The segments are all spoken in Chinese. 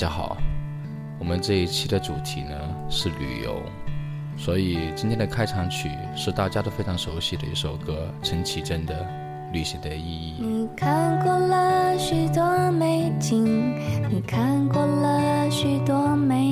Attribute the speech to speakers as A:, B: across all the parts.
A: 家好，我们这一期的主题呢是旅游，所以今天的开场曲是大家都非常熟悉的一首歌，陈绮贞的《旅行的意义》。
B: 你看过了许多美景，你看过了许多美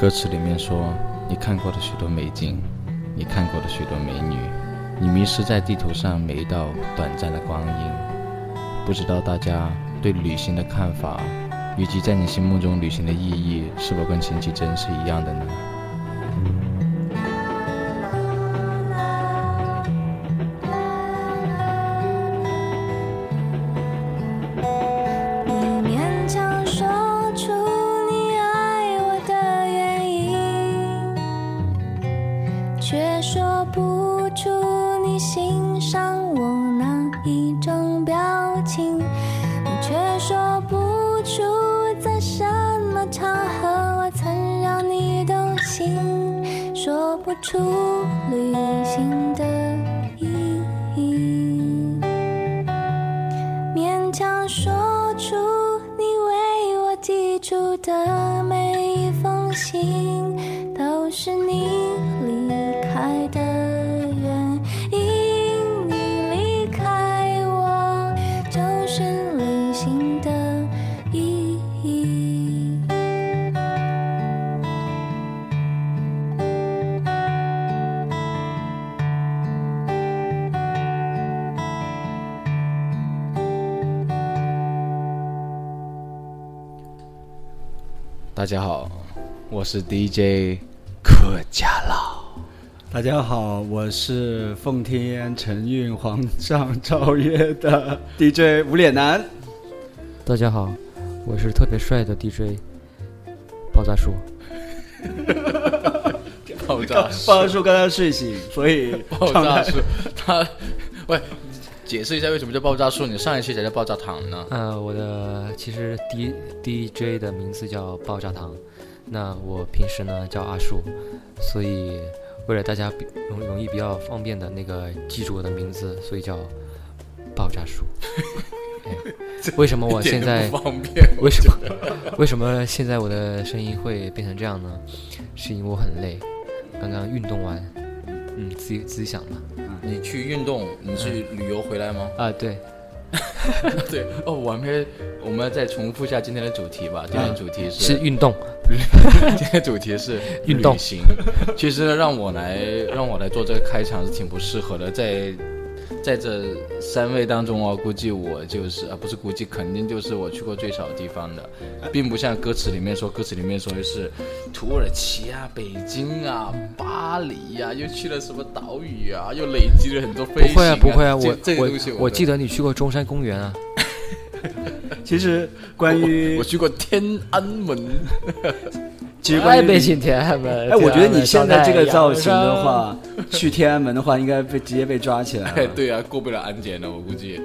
A: 歌词里面说：“你看过的许多美景，你看过的许多美女，你迷失在地图上每一道短暂的光阴。”不知道大家对旅行的看法，以及在你心目中旅行的意义，是否跟陈绮贞是一样的呢？家好，我是 DJ 客家佬。
C: 大家好，我是奉天承运皇上诏曰的 DJ 无脸男。
D: 大家好，我是特别帅的 DJ 爆炸叔。
A: 爆炸
C: 爆炸叔刚刚睡醒，所以
A: 爆炸叔，他喂，解释一下为什么叫爆炸树？你上一期才叫爆炸糖呢？
D: 呃，我的其实 D DJ 的名字叫爆炸糖，那我平时呢叫阿树，所以为了大家比容容易比较方便的那个记住我的名字，所以叫爆炸树。哎为什么我现在？为什么为什么现在我的声音会变成这样呢？是因为我很累，刚刚运动完，嗯，自己自己想吧
A: 你去运动，你去旅游回来吗？
D: 啊，对，
A: 对哦，我还没，我们再重复一下今天的主题吧。今天的主题是
D: 是运动，
A: 今天主题是
D: 运动
A: 旅行。其实，让我来让我来做这个开场是挺不适合的，在在这三位当中哦，估计我就是啊，不是估计，肯定就是我去过最少地方的，并不像歌词里面说，歌词里面说的是土耳其啊、北京啊、巴黎呀、又去了什么岛屿啊，又累积了很多飞行、
D: 不会啊，不会啊，我
A: 这个东西
D: 我我记得你去过中山公园啊，
C: 其实关于
A: 我去过天安门，
C: 其实关于
D: 哎，北京天安门。
C: 哎，我觉得你现在这个造型的话，去天安门的话，应该被直接被抓起来
A: 哎，对啊，过不了安检的，我估计。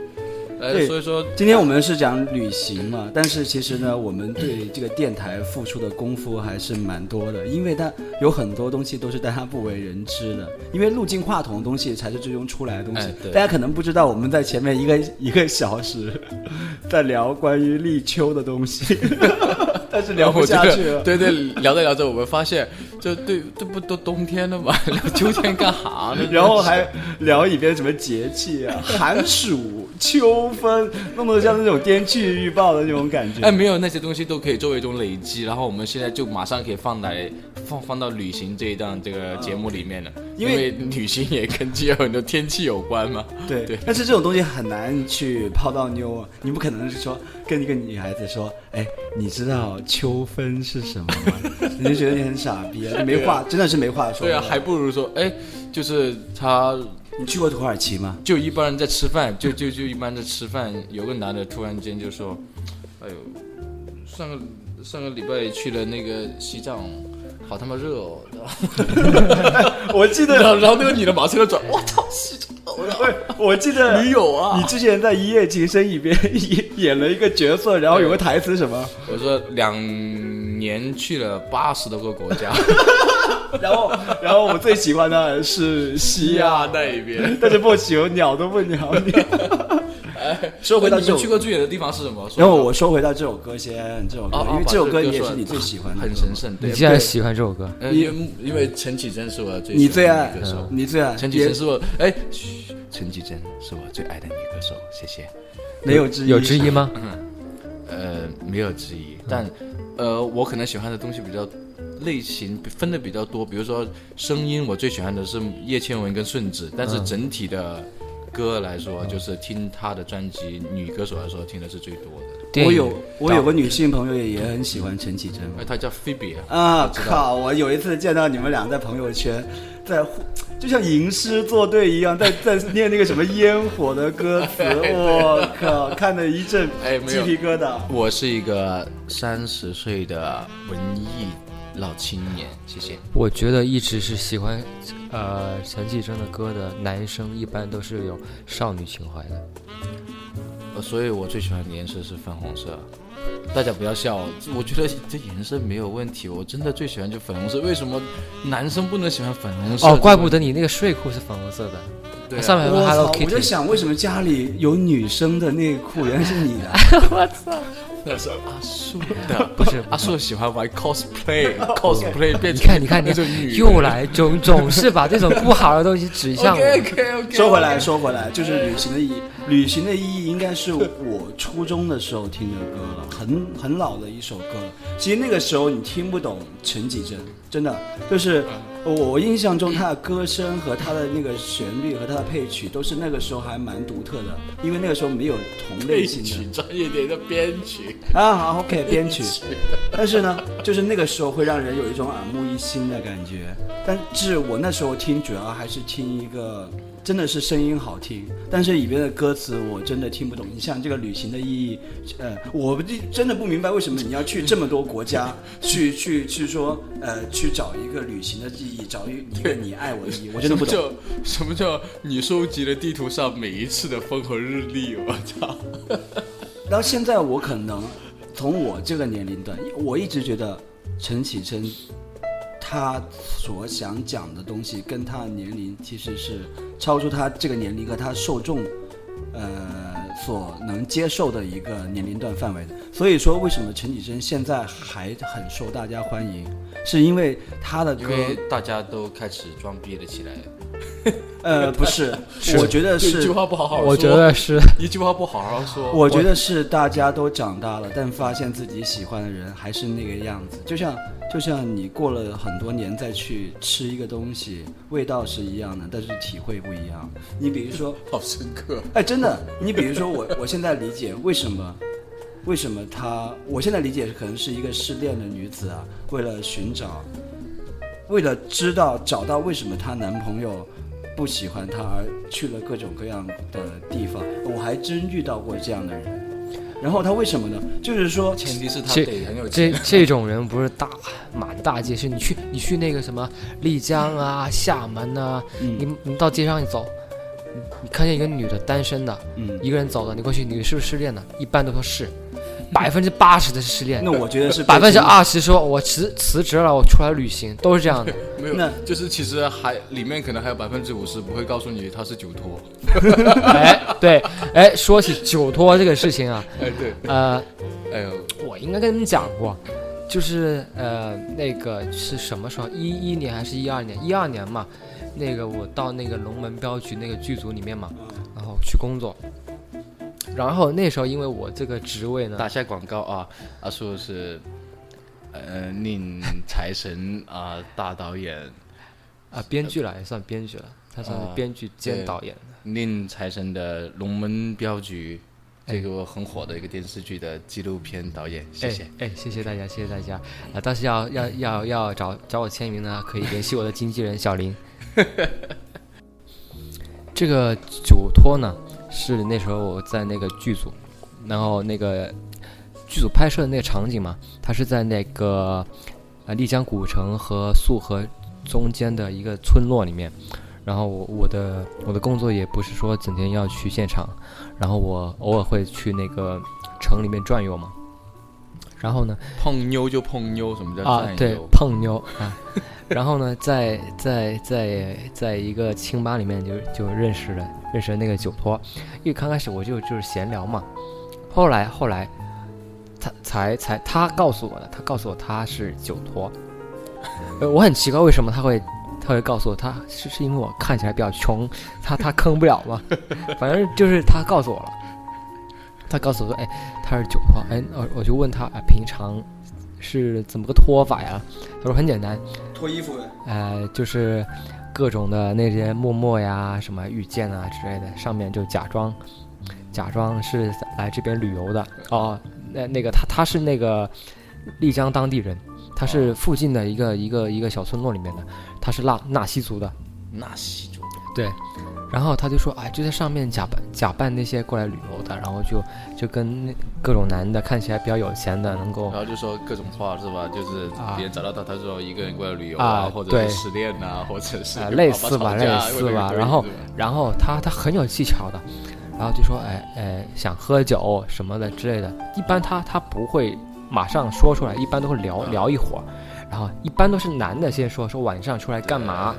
A: 呃，
C: 对
A: 所以说
C: 今天我们是讲旅行嘛，但是其实呢，我们对这个电台付出的功夫还是蛮多的，因为它有很多东西都是大家不为人知的，因为路径话筒的东西才是最终出来的东西大家可能不知道，我们在前面一个一个小时在聊关于立秋的东西，但是聊不下去了。
A: 对对，聊着聊着，我们发现，就对，这不都冬天了吗？聊 秋天干哈呢？
C: 然后还聊一边什么节气啊，寒暑秋分，弄得像那种天气预报的那种感觉。
A: 哎，没有那些东西都可以作为一种累积，然后我们现在就马上可以放来放放到旅行这一档这个节目里面了，因
C: 因为
A: 为旅行也跟气候很多天气有关嘛。
C: 对
A: 对
C: 但是这种东西很难去泡到妞啊，你不可能是说跟一个女孩子说，哎，你知道秋分是什么吗？你就觉得你很傻逼啊，你没话，真的是没话说。
A: 对啊，还不如说，哎，就是他，
C: 你去过土耳其吗？
A: 就一般人在吃饭，就就就一般在吃饭，有个男的突然间就说，哎呦，上个上个礼拜去了那个西藏，好他妈热哦。
C: 我记
A: 然后然后那个女的马上就转，我操，西藏，我
C: 我记得
A: 女友啊
C: 你之前在《一夜情深》里边演演了一个角色，然后有个台词什么，
A: 我说两年去了八十多个国家，
C: 然后然后我最喜欢的是西亚，
A: 那一边。
C: 但是不行，鸟都不鸟你。说回到
A: 你们去过最远的地方是什么？
C: 然后我说回到这首歌先，这首歌，因为这首歌也是你最喜欢的，
A: 很神。圣，对
D: 你。竟然喜欢这首歌？
A: 呃，因为因为陈绮贞是我最
C: 你
A: 的
C: 最爱
A: 女歌手，
C: 你最爱，
A: 陈绮贞是我哎，陈绮贞是我最爱的女歌手，谢谢。
C: 没有之一，
D: 有之一吗？
A: 呃，没有之一，但呃，我可能喜欢的东西比较类型分的比较多，比如说声音，我最喜欢的是叶倩文跟顺子，但是整体的歌来说，就是听她的专辑，女歌手来说听的是最多的。
D: 电影
C: 我有我有个女性朋友也也很喜欢陈绮贞
A: 哎，她叫 Phoebe 啊，
C: 啊，
A: 我知道
C: 靠！我有一次见到你们俩在朋友圈，在就像吟诗作对一样，在在 念那个什么烟火的歌词，我靠，看的一阵鸡
A: 哎没有
C: 皮疙瘩。
A: 我是一个三十岁的文艺老青年，谢谢。
D: 我觉得一直是喜欢，呃，陈绮贞的歌的男生一般都是有少女情怀的。
A: 呃，所以我最喜欢的颜色是粉红色。大家不要笑，我觉得这颜色没有问题，我真的最喜欢就粉红色。为什么男生不能喜欢粉红色？
D: 哦，怪不得你那个睡裤是粉红色的，
A: 对啊
D: 上面还有
C: 我
D: Hello
C: 操！我在
D: Kitty。
C: 我在想，为什么家里有女生的内裤？原来是你的。
A: 那 是阿树的，
D: 不是
A: 阿树喜欢玩 cosplay，cosplay 变成
D: 你看，你看，你看，又来总总是把这种不好的东西指向我。
A: OK OK OK。
C: 说回来，说回来，就是旅行的意义。旅行的意义应该是我初中的时候听的歌了，很很老的一首歌了。其实那个时候你听不懂陈绮贞，真的就是我我印象中他的歌声和他的那个旋律和他的配曲都是那个时候还蛮独特的，因为那个时候没有同类型的
A: 曲。专业点的编曲，
C: 啊，好，OK，编曲。但是呢，就是那个时候会让人有一种耳目一新的感觉。但是我那时候听，主要还是听一个，真的是声音好听，但是里边的歌词我真的听不懂。你像这个旅行的意义，呃，我真的不明白为什么你要去这么多国家，去去去说，呃，去找一个旅行的意义，找一一个你爱我的意义，我真的不懂。
A: 什么叫什么叫你收集了地图上每一次的风和日丽？我操！
C: 到现在我可能从我这个年龄段，我一直觉得陈绮贞他所想讲的东西跟他年龄其实是超出他这个年龄和他受众呃所能接受的一个年龄段范围的。所以说，为什么陈绮贞现在还很受大家欢迎，是因为她的歌
A: 因为大家都开始装逼了起来。
C: 呃，不是，我觉得
A: 是一
C: 句，
A: 话不好好说，
D: 我觉得是
A: 一句话不好好说，
C: 我觉得是大家都长大了，但发现自己喜欢的人还是那个样子。就像就像你过了很多年再去吃一个东西，味道是一样的，但是体会不一样。你比如说，
A: 好深刻。
C: 哎，真的，你比如说我，我现在理解为什么，为什么她，我现在理解可能是一个失恋的女子啊，为了寻找，为了知道找到为什么她男朋友不喜欢她而去了各种各样的地方，我还真遇到过这样的人。然后她为什么呢？就是说，
A: 前提是他
D: 这
A: 得很有
D: 这
A: 钱，
D: 这这种人不是大满大街是，你去你去那个什么丽江啊、厦门呐、
C: 嗯
D: 你你到街上一走，你你看见一个女的单身的，
C: 嗯，
D: 一个人走的，你过去，你是不是失恋的？一般都说是，百分之八十的是失恋
C: 那，我觉得是
D: 百分之二十说我辞辞职了，我出来旅行，都是这样的。
A: 没有
C: 那，
A: 就是其实还里面可能还有百分之五十不会告诉你他是酒托。
D: 哎，对，哎，说起酒托这个事情啊，
A: 哎，对，
D: 呃，
A: 哎呦，
D: 我应该跟你们讲过，就是呃，那个是什么时候？一一年还是一二年？一二年嘛，那个我到那个龙门镖局那个剧组里面嘛，然后去工作。然后那时候因为我这个职位呢，
E: 打下广告啊，阿树是呃宁财神啊、大导演，
D: 啊，编剧了也算编剧了，他算是
E: 啊
D: 编剧兼导演。
E: 宁财神的《龙门镖局》这个很火的一个电视剧的纪录片导演，谢谢。
D: 哎。哎，谢谢大家，谢谢大家。啊，但是要要要要找找我签名呢，可以联系我的经纪人小林。这个嘱托呢，是那时候我在那个剧组，然后那个剧组拍摄的那个场景嘛，它是在那个呃丽江古城和束河中间的一个村落里面。然后我我的我的工作也不是说整天要去现场，然后我偶尔会去那个城里面转悠嘛。然后呢，
A: 碰妞就碰妞，什么叫
D: 啊，对，？碰妞啊，然后呢，在在在在一个清吧里面就就认识了认识了那个酒托，因为刚开始我就就是闲聊嘛，后来后来他才才他告诉我的，他告诉我他是酒托，呃，我很奇怪为什么他会他会告诉我他是是因为我看起来比较穷，他他坑不了吗？反正就是他告诉我了。他告诉我说：“哎，他是酒托。哎，我我就问他，啊，平常是怎么个脱法呀？他说很简单，
C: 脱衣服呗，
D: 呃，就是各种的那些陌陌呀、什么遇见啊之类的，上面就假装假装是来这边旅游的哦。那那个他他是那个丽江当地人，他是附近的一个一个一个小村落里面的，他是纳纳西族的。
E: 纳西族，
D: 对，然后他就说，哎，就在上面假扮假扮那些过来旅游的，然后就就跟那各种男的看起来比较有钱的，能够
E: 然后就说各种话是吧？就是
D: 啊
E: 别人找到他，他说一个人过来旅游
D: 啊
E: 或者
D: 对。
E: 是失恋啊，或者是
D: 啊 类似吧类似吧然后然后他他很有技巧的，然后就说哎哎想喝酒什么的之类的，一般他他不会马上说出来，一般都会聊聊一会儿，然后一般都是男的先说说晚上出来干嘛，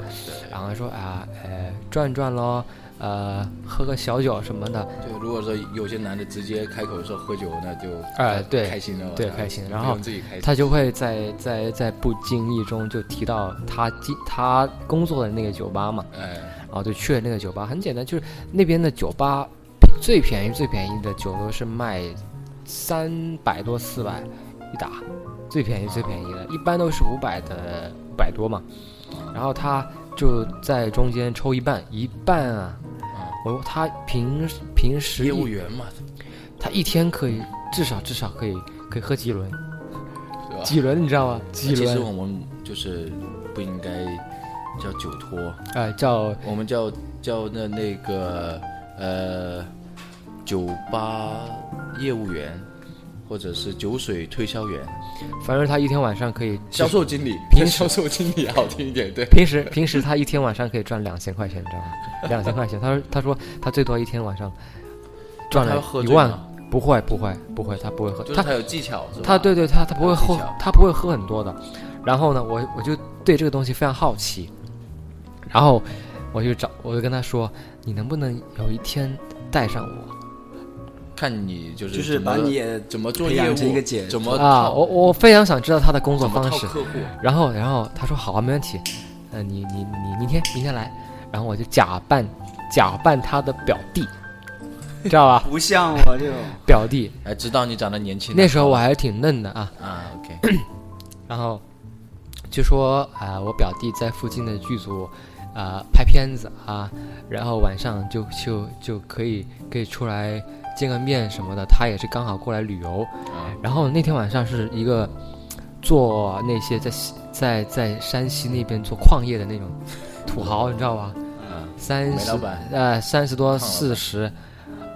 D: 然后说啊呃转转喽，呃喝个小酒什么的，
E: 对，如果说有些男的直接开口说喝酒，那就
D: 哎对
E: 开心了，
D: 对开心然后
E: 用自己开心，
D: 他就会在在在不经意中就提到他经他工作的那个酒吧嘛，
E: 哎，
D: 然后就去了那个酒吧，很简单，就是那边的酒吧最便宜最便宜的酒都是卖三百多四百一打，最便宜最便宜的，一般都是五百的五百多嘛。然后他就在中间抽一半，一半啊，我他平平时
E: 业务员嘛，
D: 他一天可以至少至少可以可以喝几轮，
E: 对吧？
D: 几轮你知道吗？几
E: 其实
D: 轮，
E: 我们就是不应该叫酒托，
D: 哎，叫
E: 我们叫叫那那个呃酒吧业务员，或者是酒水推销员、
D: 反正他一天晚上可以
E: 销售经理。
D: 平时
E: 销售经理好听一点，对。
D: 平时平时他一天晚上可以赚两千块钱，你知道吗？两千块钱，他说他说他最多一天晚上赚了一万，不会不会不会，他不会喝，他
E: 就是他有技巧，
D: 他对对他他不会喝他不会喝很多的。然后呢，我我就对这个东西非常好奇，然后我就找我就跟他说，你能不能有一天带上我
E: 看你就是
C: 就是把你也
E: 怎么做业务，
C: 个姐
E: 怎么
D: 啊？我我非常想知道他的工作方式。然后然后他说好啊，没问题，呃，你你你明天明天来，然后我就假扮假扮他的表弟，知道吧？
C: 不像我这种。
D: 表弟，
A: 哎，知道你长得年轻。
D: 那时候我还是挺嫩的啊。
A: 啊，OK。
D: 然后就说啊、我表弟在附近的剧组啊、拍片子啊，然后晚上就就就可以可以出来见个面什么的。他也是刚好过来旅游，
A: 啊，
D: 然后那天晚上是一个做那些在西在在山西那边做矿业的那种土豪，你知道吧？
A: 嗯，
D: 三十呃三十多四十，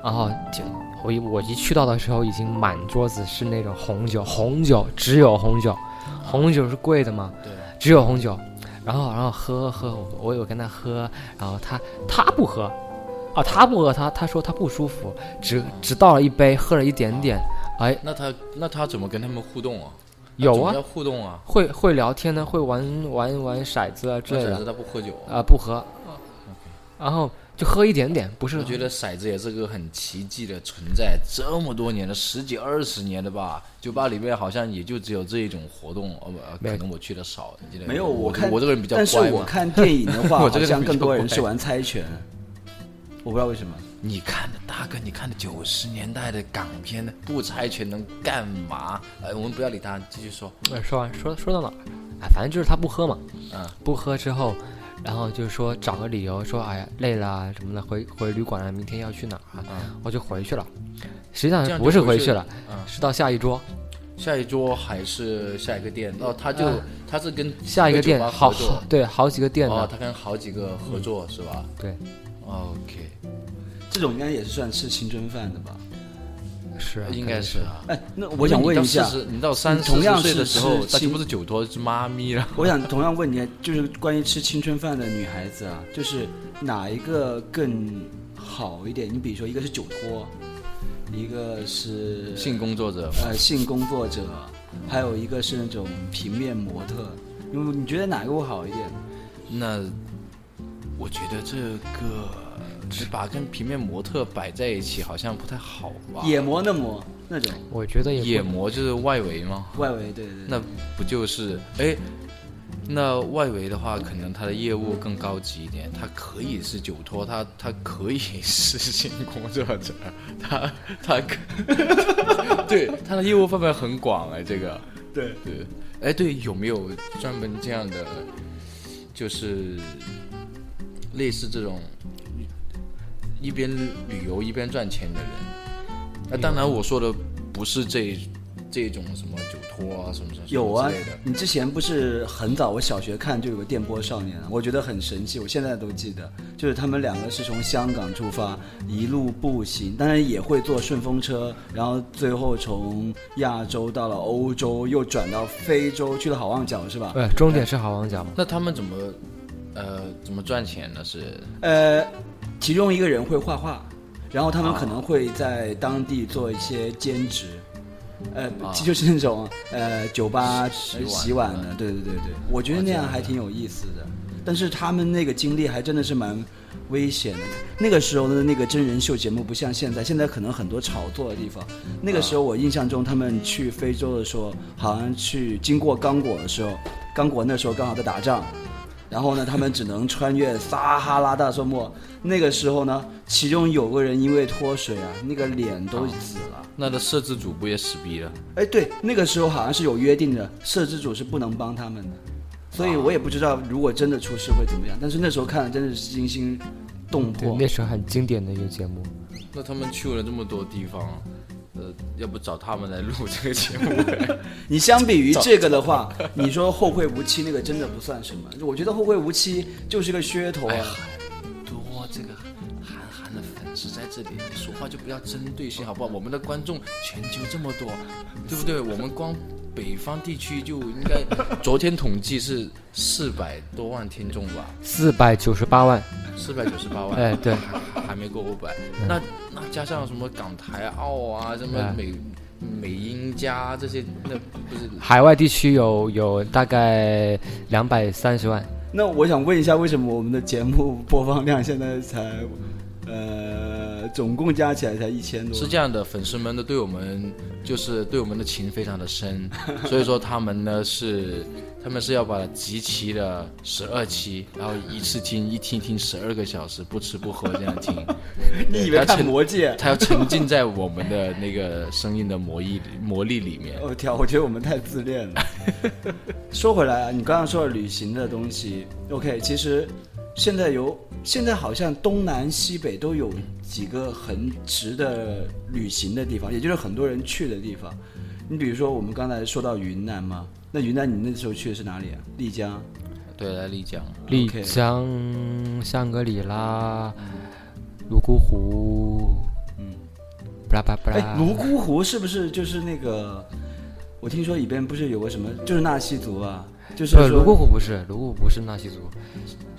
D: 然后就我一我一去到的时候，已经满桌子是那种红酒，红酒只有红酒，红酒是贵的嘛，
A: 对，
D: 只有红酒，然后然后喝喝，我我有跟他喝，然后他他不喝，啊他不喝，他他说他不舒服，只只倒了一杯，喝了一点点，哎
A: 那他那他怎么跟他们互动啊？
D: 有啊
A: 互动啊，
D: 会会聊天呢，会玩玩玩骰子啊之类的
A: 骰子他不喝酒啊。
D: 啊、不喝，然后就喝一点点，不是
A: 我觉得骰子也是个很奇迹的存在，这么多年了，十几二十年的吧，酒吧里面好像也就只有这一种活动，哦不，可能我去的少，
C: 没有，
A: 我
C: 看
A: 我这个人比较
C: 但是。我看电影的话，
A: 我
C: 好
A: 这个人比较
C: 像更多人
A: 乖
C: 是玩猜拳，我不知道为什么。
A: 你看的大哥，你看的九十年代的港片，不猜拳能干嘛？呃，我们不要理他，继续说。
D: 呃说完说说到哪儿？哎，反正就是他不喝嘛，
A: 嗯，
D: 不喝之后，然后就是说找个理由说，哎呀累了啊什么的，回回旅馆了，明天要去哪儿啊？
A: 嗯
D: 我就回去了。实际上不是
A: 回去了
D: 去，
A: 嗯
D: 是到下一桌，
A: 下一桌还是下一个店？哦，他就、
D: 啊
A: 他是跟
D: 下一个店好
A: 合作
D: 对好几个店
A: 他跟好几个合作、是吧
D: 对
A: ，？OK，
C: 这种应该也是算吃青春饭的吧？
D: 是啊
A: 应该是啊。
C: 哎，那我想问一下，
A: 你到40你到三四
C: 同样
A: 十岁的时候，那就不是酒托，是妈咪了。
C: 我想同样问你，就是关于吃青春饭的女孩子啊，就是哪一个更好一点？你比如说，一个是酒托，一个是
A: 性工作者，
C: 呃性工作者，还有一个是那种平面模特。你你觉得哪个会好一点？
A: 那我觉得这个只把跟平面模特摆在一起，好像不太好吧？
C: 野模的模那种
D: 我觉得
A: 野模就是外围吗？
C: 外围，对对对。
A: 那不就是哎？那外围的话，可能他的业务更高级一点，他可以是酒托，他他可以是性工作者，他他可 对他的业务范围很广哎，这个
C: 对
A: 对，哎对，有没有专门这样的，就是类似这种一边旅游一边赚钱的人？那当然，我说的不是这这种什么酒托啊，什么什么
C: 有啊
A: 之类的。，
C: 你之前不是很早，我小学看就有个电波少年啊，我觉得很神奇，我现在都记得，就是他们两个是从香港出发，一路步行，当然也会坐顺风车，然后最后从亚洲到了欧洲，又转到非洲，去了好望角是吧？
D: 对，终点是好望角嘛。
A: 那他们怎么呃怎么赚钱呢？是
C: 呃，其中一个人会画画，然后他们
A: 啊
C: 可能会在当地做一些兼职，呃，就是那种呃酒吧呃
A: 洗
C: 洗碗的，对对对对，我觉得那样还挺有意思的。但是他们那个经历还真的是蛮危险的。那个时候的那个真人秀节目不像现在，现在可能很多炒作的地方。那个时候我印象中，他们去非洲的时候，好像去经过刚果的时候，刚果那时候刚好在打仗，然后呢，他们只能穿越撒哈拉大沙漠。那个时候呢，其中有个人因为脱水啊，那个脸都紫了。
A: 那的摄制组不也死逼了？
C: 哎，对，那个时候好像是有约定的，摄制组是不能帮他们的，所以我也不知道如果真的出事会怎么样。但是那时候看了真的是惊心动
D: 对，
C: 魄。
D: 那时候很经典的一个节目。
A: 那他们去了这么多地方，呃，要不找他们来录这个节目？
C: 你相比于这个的话，你说后会无期那个真的不算什么。我觉得后会无期就是个噱头
A: 多这个韩寒的粉丝在这里，你说话就不要针对性好不好？我们的观众全球这么多，对不对？我们光北方地区就应该，昨天统计是四百多万听众吧，
D: 四百九十八万，
A: 四百九十八万，
D: 哎对。
A: 还还没过五百。那那加上什么港台澳啊，什么
D: 哎。
A: 美美英加这些，那不是
D: 海外地区有有大概两百三十万。
C: 那我想问一下，为什么我们的节目播放量现在才，呃，总共加起来才一千多？
A: 是这样的，粉丝们呢对我们就是对我们的情非常的深，所以说他们呢是他们是要把集齐了十二期，然后一次听一听听十二个小时，不吃不喝这样听。
C: 你以为看
A: 他
C: 魔戒？
A: 他要沉浸在我们的那个声音的魔力魔力里面。
C: 我天，我觉得我们太自恋了。说回来啊，你刚刚说的旅行的东西，OK，其实现在有，现在好像东南西北都有几个很值得旅行的地方，也就是很多人去的地方。你比如说，我们刚才说到云南嘛，那云南你那时候去的是哪里啊？丽江。
A: 对，来丽江，
D: 丽江、香格里拉、泸沽湖，
C: 嗯，
D: 布拉巴布
C: 哎，泸沽湖是不是就是那个？我听说里边不是有个什么，就是纳西族啊，就是
D: 泸沽湖不是，泸沽湖不是纳西族，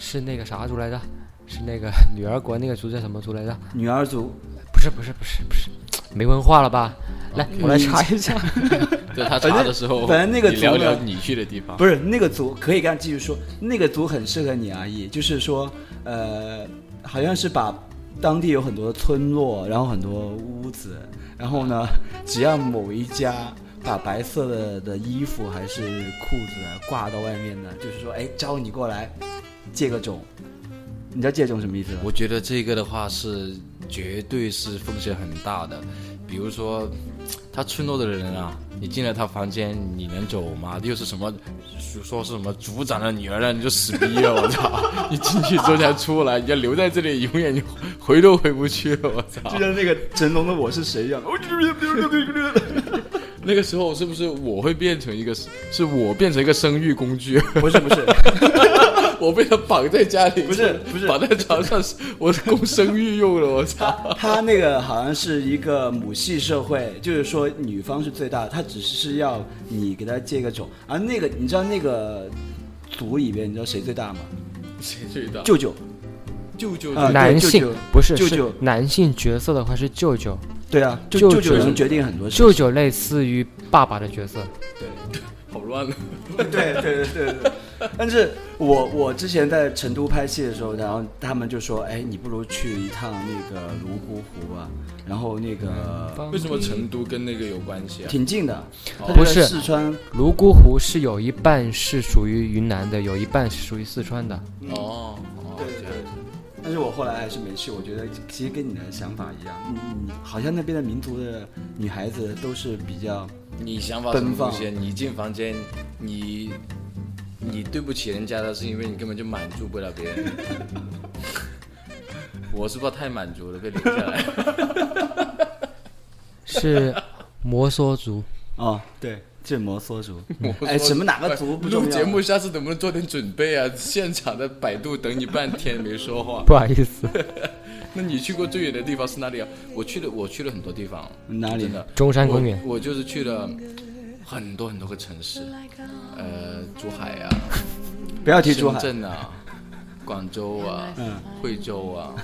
D: 是那个啥族来着？是那个 女儿国那个族叫什么族来着？
C: 女儿族。
D: 不是不是不是不是，没文化了吧？来，我来查一下。
A: 对他查的时候，
C: 反正那个族呢
A: 聊你去的地方。
C: 不是那个族，可以刚继续说，那个族很适合你阿姨，就是说，呃，好像是把当地有很多村落，然后很多屋子，然后呢，只要某一家把白色的的衣服还是裤子挂到外面呢，就是说，哎，招你过来借个种，你知道借种什么意思吗？
A: 我觉得这个的话是绝对是风险很大的，比如说他村落的人啊，你进了他房间，你能走吗？又是什么说是什么族长的女儿了，你就死逼了，我操！你进去之后才出来，你要留在这里，永远就回都回不去了，我操！
C: 就像那个成龙的我是谁一样，
A: 那个时候是不是我会变成一个，是我变成一个生育工具？
C: 不是不是，
A: 我被他绑在家里，
C: 不是不是
A: 绑在床上，我是供生育用了，我操！
C: 他那个好像是一个母系社会，就是说女方是最大的，他只是要你给他借个种，而那个你知道那个组里边，你知道谁最大吗？
A: 谁最大？
C: 舅舅，
A: 舅舅
C: 啊
D: 男性
C: 舅舅
D: 不是是
C: 舅舅
D: 男性角色的话是舅舅，
C: 对啊，舅
D: 舅舅
C: 舅能决定很多事情。
D: 舅舅类似于爸爸的角色。
A: 好乱了！
C: 对对对对对。但是我我之前在成都拍戏的时候，然后他们就说，哎，你不如去一趟那个泸沽湖啊，然后那个
A: 为什么成都跟那个有关系啊？
C: 挺近的，它
D: 不是
C: 四川
D: 泸沽湖是有一半是属于云南的，有一半是属于四川的。
A: 哦，哦
C: 对对对。但是我后来还是没去，我觉得其实跟你的想法一样，你你好像那边的民族的女孩子都是比较，
A: 你想法什么
C: 奔放
A: 路线？你进房间，你你对不起人家的是因为你根本就满足不了别人。我是不知道太满足了，被留下来。
D: 是摩梭族，
C: 哦，对，这摩梭族，哎，什么哪个族不重要
A: 录节目，下次能不能做点准备啊？现场的百度等你半天没说话。
D: 不好意思，
A: 那你去过最远的地方是哪里啊？我去了，我去了很多地方。
C: 哪里
A: 真的？
D: 中山公园。
A: 我我就是去了很多很多个城市，呃，珠海啊，
C: 不要提珠海，
A: 深圳啊，广州啊，
C: 嗯，
A: 惠州啊，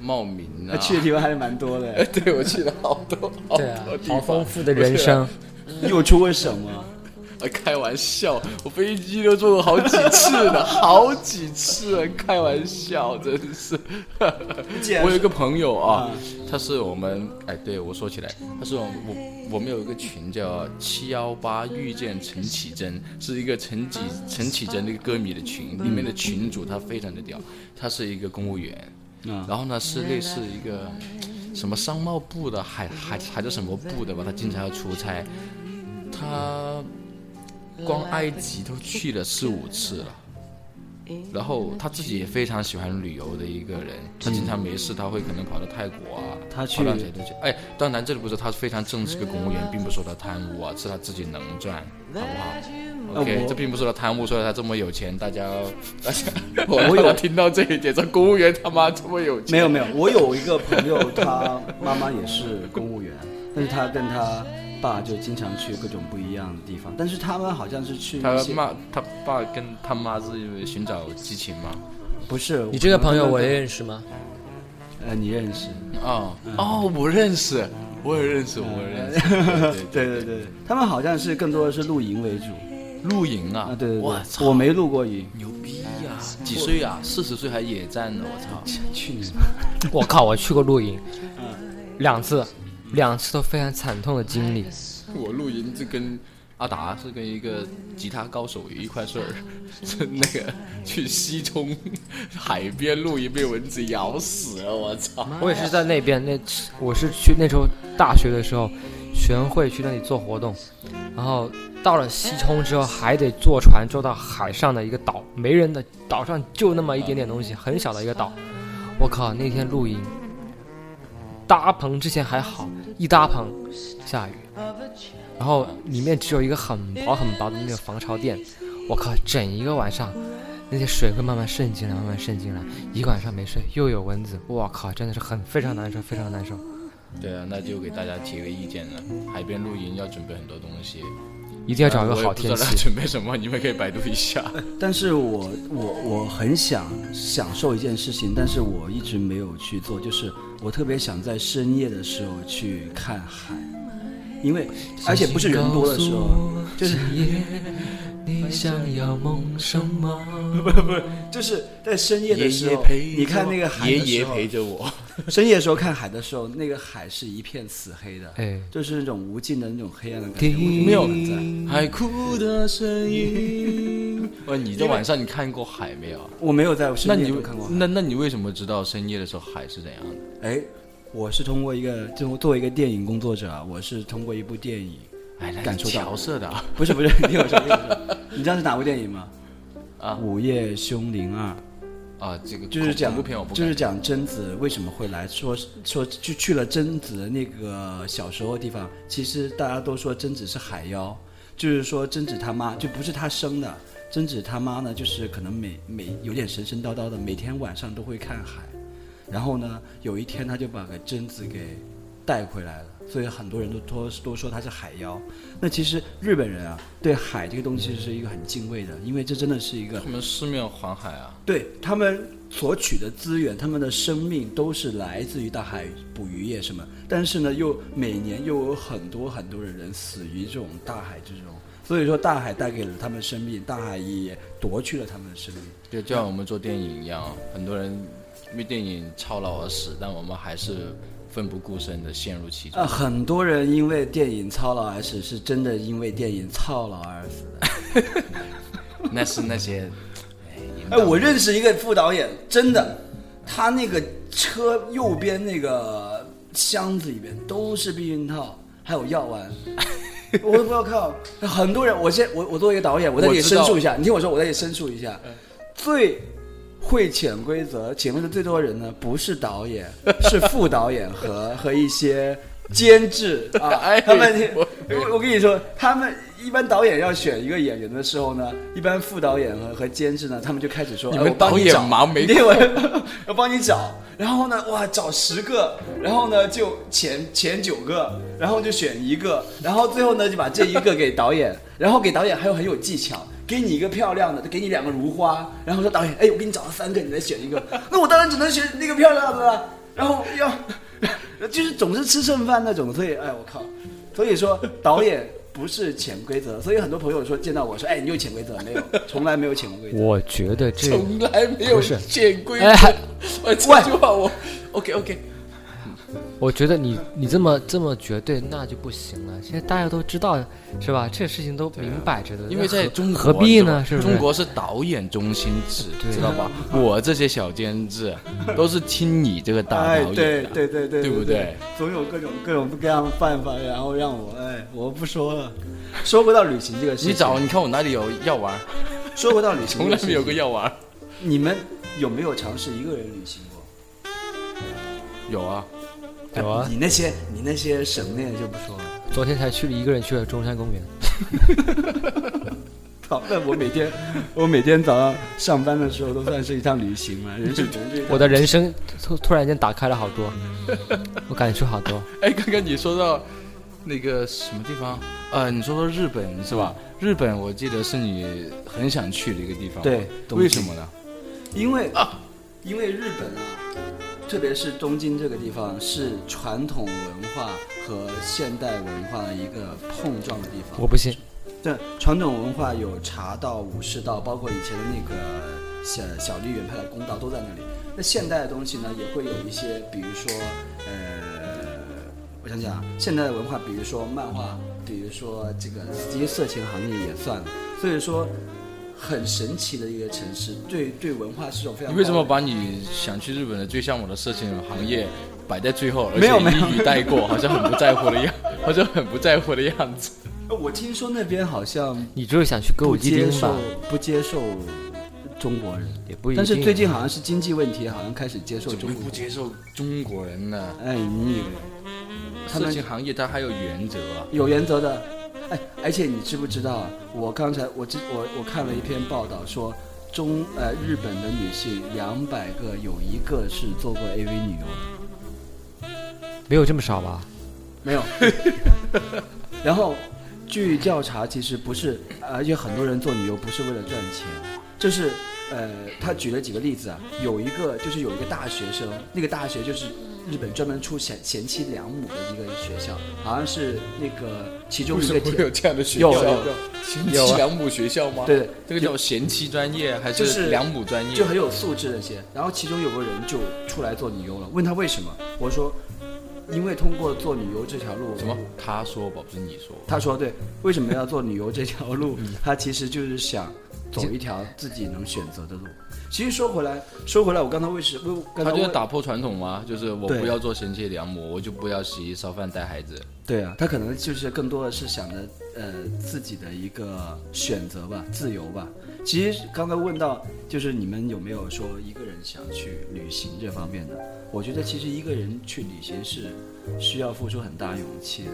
A: 茂名啊。
C: 去的地方还是蛮多
A: 哎，
C: 的，
A: 对，我去了好多好
D: 对啊
A: 多地，方。
D: 好丰富的人生。
C: 又出过省吗？
A: 啊，开玩笑，我飞机都坐过好几次了，好几次了，开玩笑，真是。我有一个朋友啊
C: 啊，
A: 他是我们哎，对我说起来，他是我我我们有一个群叫七幺八遇见陈绮贞，是一个陈绮陈绮贞的一个歌迷的群，里面的群主他非常的屌，他是一个公务员，
C: 啊，
A: 然后呢是类似一个什么商贸部的，还还还是什么部的吧，他经常要出差，他光埃及都去了四五次了。然后他自己也非常喜欢旅游的一个人，他经常没事他会可能跑到泰国啊，
C: 他去
A: 跑到谁都去。哎，当然这里不是他非常正式的公务员，并不是说他贪污啊，是他自己能赚，好不好？OK，
C: 我
A: 这并不是他贪污，所以他这么有钱，大家大家 我
C: 有
A: 听到这一点，这公务员他妈这么有钱，
C: 没有没有，我有一个朋友，他妈妈也是公务员，但是他跟他爸就经常去各种不一样的地方，但是他们好像是去
A: 他妈他爸跟他妈是因为寻找激情吗？
C: 不是
D: 你这个朋友我
C: 也
D: 认识吗？
C: 呃你认识？
A: 哦哦，我认识，我也认识，我也认识，对
C: 对对对，他们好像是更多的是露营为主
A: 露营啊，
C: 啊，对对对，
A: 我操，
C: 我没露过营，
A: 牛逼呀！几岁啊？四十岁还野战呢，我操！
C: 去年
D: 我靠，我去过露营，
C: 嗯
D: 两次，两次都非常惨痛的经历。
A: 我露营就跟阿达是跟一个吉他高手有一块事儿，是那个去西冲海边露营被蚊子咬死了，我操！
D: 我也是在那边，那我是去那时候大学的时候，学生会去那里做活动，然后到了西冲之后还得坐船坐到海上的一个岛，没人的岛上就那么一点点东西，很小的一个岛。我靠，那天露营，搭棚之前还好，一搭棚下雨，然后里面只有一个很薄很薄的那个防潮垫，我靠，整一个晚上。那些水会慢慢渗进来，慢慢渗进来，一个晚上没睡，又有蚊子，我靠，真的是很非常难受，非常难受。
A: 对啊，那就给大家提个意见了，海边露营要准备很多东西，
D: 一定要找一个好天气。
A: 准备什么？你们可以百度一下。
C: 但是我我我很想享受一件事情，但是我一直没有去做，就是我特别想在深夜的时候去看海，因为而且不是人多的时候，就是
D: 你想要梦什么？
C: 不是不是，就是在深夜的时候，你看那个海
A: 爷爷陪着我。
C: 深夜的时候看海的时候，那个海是一片死黑的，
D: 哎，
C: 就是那种无尽的那种黑暗的感觉。没有在
A: 海哭的声音。喂，你在晚上你看过海没有？
C: 我没有在深夜看过。
A: 那那你为什么知道深夜的时候海是怎样的？
C: 哎，我是通过一个，就作为一个电影工作者，我是通过一部电影。
A: 哎，
C: 感受到
A: 调色的，
C: 不是不是，听我说，听我说，你知道是哪部电影吗？啊，《午夜凶铃二》
A: 啊，这个
C: 就是讲，
A: 片
C: 就是讲贞子为什么会来说说就去了贞子那个小时候的地方。其实大家都说贞子是海妖，就是说贞子他妈就不是他生的，贞子他妈呢就是可能每每有点神神叨叨的，每天晚上都会看海，然后呢有一天他就把个贞子给带回来了。所以很多人都都都说他是海妖。那其实日本人啊，对海这个东西是一个很敬畏的，因为这真的是一个
A: 他们四面环海啊。
C: 对他们所取的资源，他们的生命都是来自于大海捕鱼业什么。但是呢，又每年又有很多很多的人死于这种大海之中。所以说，大海带给了他们生命，大海也夺去了他们的生命。
A: 就就像我们做电影一样，很多人因为电影操劳而死，但我们还是。奋不顾身的陷入其中。
C: 啊，很多人因为电影操劳而死，是真的因为电影操劳而死的。
A: 那是那些，
C: 哎，我认识一个副导演，真的，他那个车右边那个箱子里边都是避孕套，还有药丸。我都不要靠，很多人，我先我我作为一个导演，我在这里申诉一下，你听我说，我在这里申诉一下，最。会潜规则，潜规则最多人呢，不是导演，是副导演和和一些监制啊。他们，我我跟你说，他们一般导演要选一个演员的时候呢，一般副导演和和监制呢，他们就开始说：“
A: 你们导演忙没？
C: 我要帮你找。”然后呢，哇，找十个，然后呢就前前九个，然后就选一个，然后最后呢就把这一个给导演，然后给导演还有很有技巧。给你一个漂亮的，就给你两个如花，然后说导演，哎，我给你找了三个，你再选一个。那我当然只能选那个漂亮的了。然后要，就是总是吃剩饭那种。所以，哎，我靠。所以说导演不是潜规则。所以很多朋友说见到我说，哎，你有潜规则没有？从来没有潜规则。
D: 我觉得这
A: 从来没有潜规则。我这句话我，OK OK。
D: 我觉得你你这么这么绝对那就不行了。现在大家都知道是吧？这事情都明摆着的。
A: 因为在中国
D: 何必呢？是
A: 中国是导演中心制，知道吧？我这些小监制 都是听你这个大导演的，
C: 对对对对，
A: 对不对？
C: 总有各种各种各样的办法，然后让我哎，我不说了。说回到旅行这个事情，
A: 你找你看我哪里有药丸？
C: 说回到旅行，
A: 从来没有个药丸。
C: 你们有没有尝试一个人旅行过？
A: 有啊。
D: 有啊，
C: 你那些你那些省内的就不说了。
D: 昨天才去了一个人去了中山公园。
C: 好，那我每天我每天早上上班的时候都算是一趟旅行嘛，人生
D: 我的人生突突然间打开了好多，我感触好多。
A: 哎，刚刚你说到那个什么地方？呃，你说说日本是吧？日本我记得是你很想去的一个地方。
C: 对，
A: 为什么呢？
C: 因为啊，因为日本啊。特别是东京这个地方，是传统文化和现代文化的一个碰撞的地方。
D: 我不信。
C: 对，传统文化有茶道、武士道，包括以前的那个小小笠原派的公道都在那里。那现代的东西呢，也会有一些，比如说，呃，我想想，现代的文化，比如说漫画、比如说这个这些色情行业也算了，所以说很神奇的一个城市，对对文化是一种非常
A: 你为什么把你想去日本的最向往的事情行业摆在最后，而
C: 没有没有
A: 且一语带过，好像很不在乎的样，好像很不在乎的样子。
C: 我听说那边好像
D: 你就是想去歌
C: 不
D: 舞伎町吧？
C: 不接受中国人，
D: 也不一定。
C: 但是最近好像是经济问题，好像开始接受
A: 怎么
C: 中国人。
A: 不接受中国人呢？
C: 哎，你以为他们
A: 色情行业它还有原则啊。
C: 有原则的？哎，而且你知不知道啊？我刚才我知我我看了一篇报道说。中呃，日本的女性两百个有一个是做过 AV 女优的，
D: 没有这么少吧？
C: 没有。然后，据调查，其实不是，而且很多人做女优不是为了赚钱，就是呃，他举了几个例子啊，有一个就是有一个大学生，那个大学就是日本专门出贤贤妻良母的一个学校，好像是那个其中一个
A: 会有，这样的学校？
C: 有
A: 贤妻良母学校吗？
C: 对，
A: 这个叫贤妻专业还
C: 就是
A: 是良母专业？
C: 就很有素质那些。然后其中有个人就出来做女优了，问他为什么，我说，因为通过做女优这条路，
A: 什么？他说吧，不是你说。
C: 他说对，为什么要做女优这条路？他其实就是想走一条自己能选择的路。其实说回来，说回来，我刚才为什为刚才
A: 他就是打破传统吗？就是我不要做贤妻良母，我就不要洗衣烧饭带孩子。
C: 对啊，他可能就是更多的是想着呃自己的一个选择吧，自由吧。其实刚才问到，就是你们有没有说一个人想去旅行这方面的？我觉得其实一个人去旅行是需要付出很大勇气的。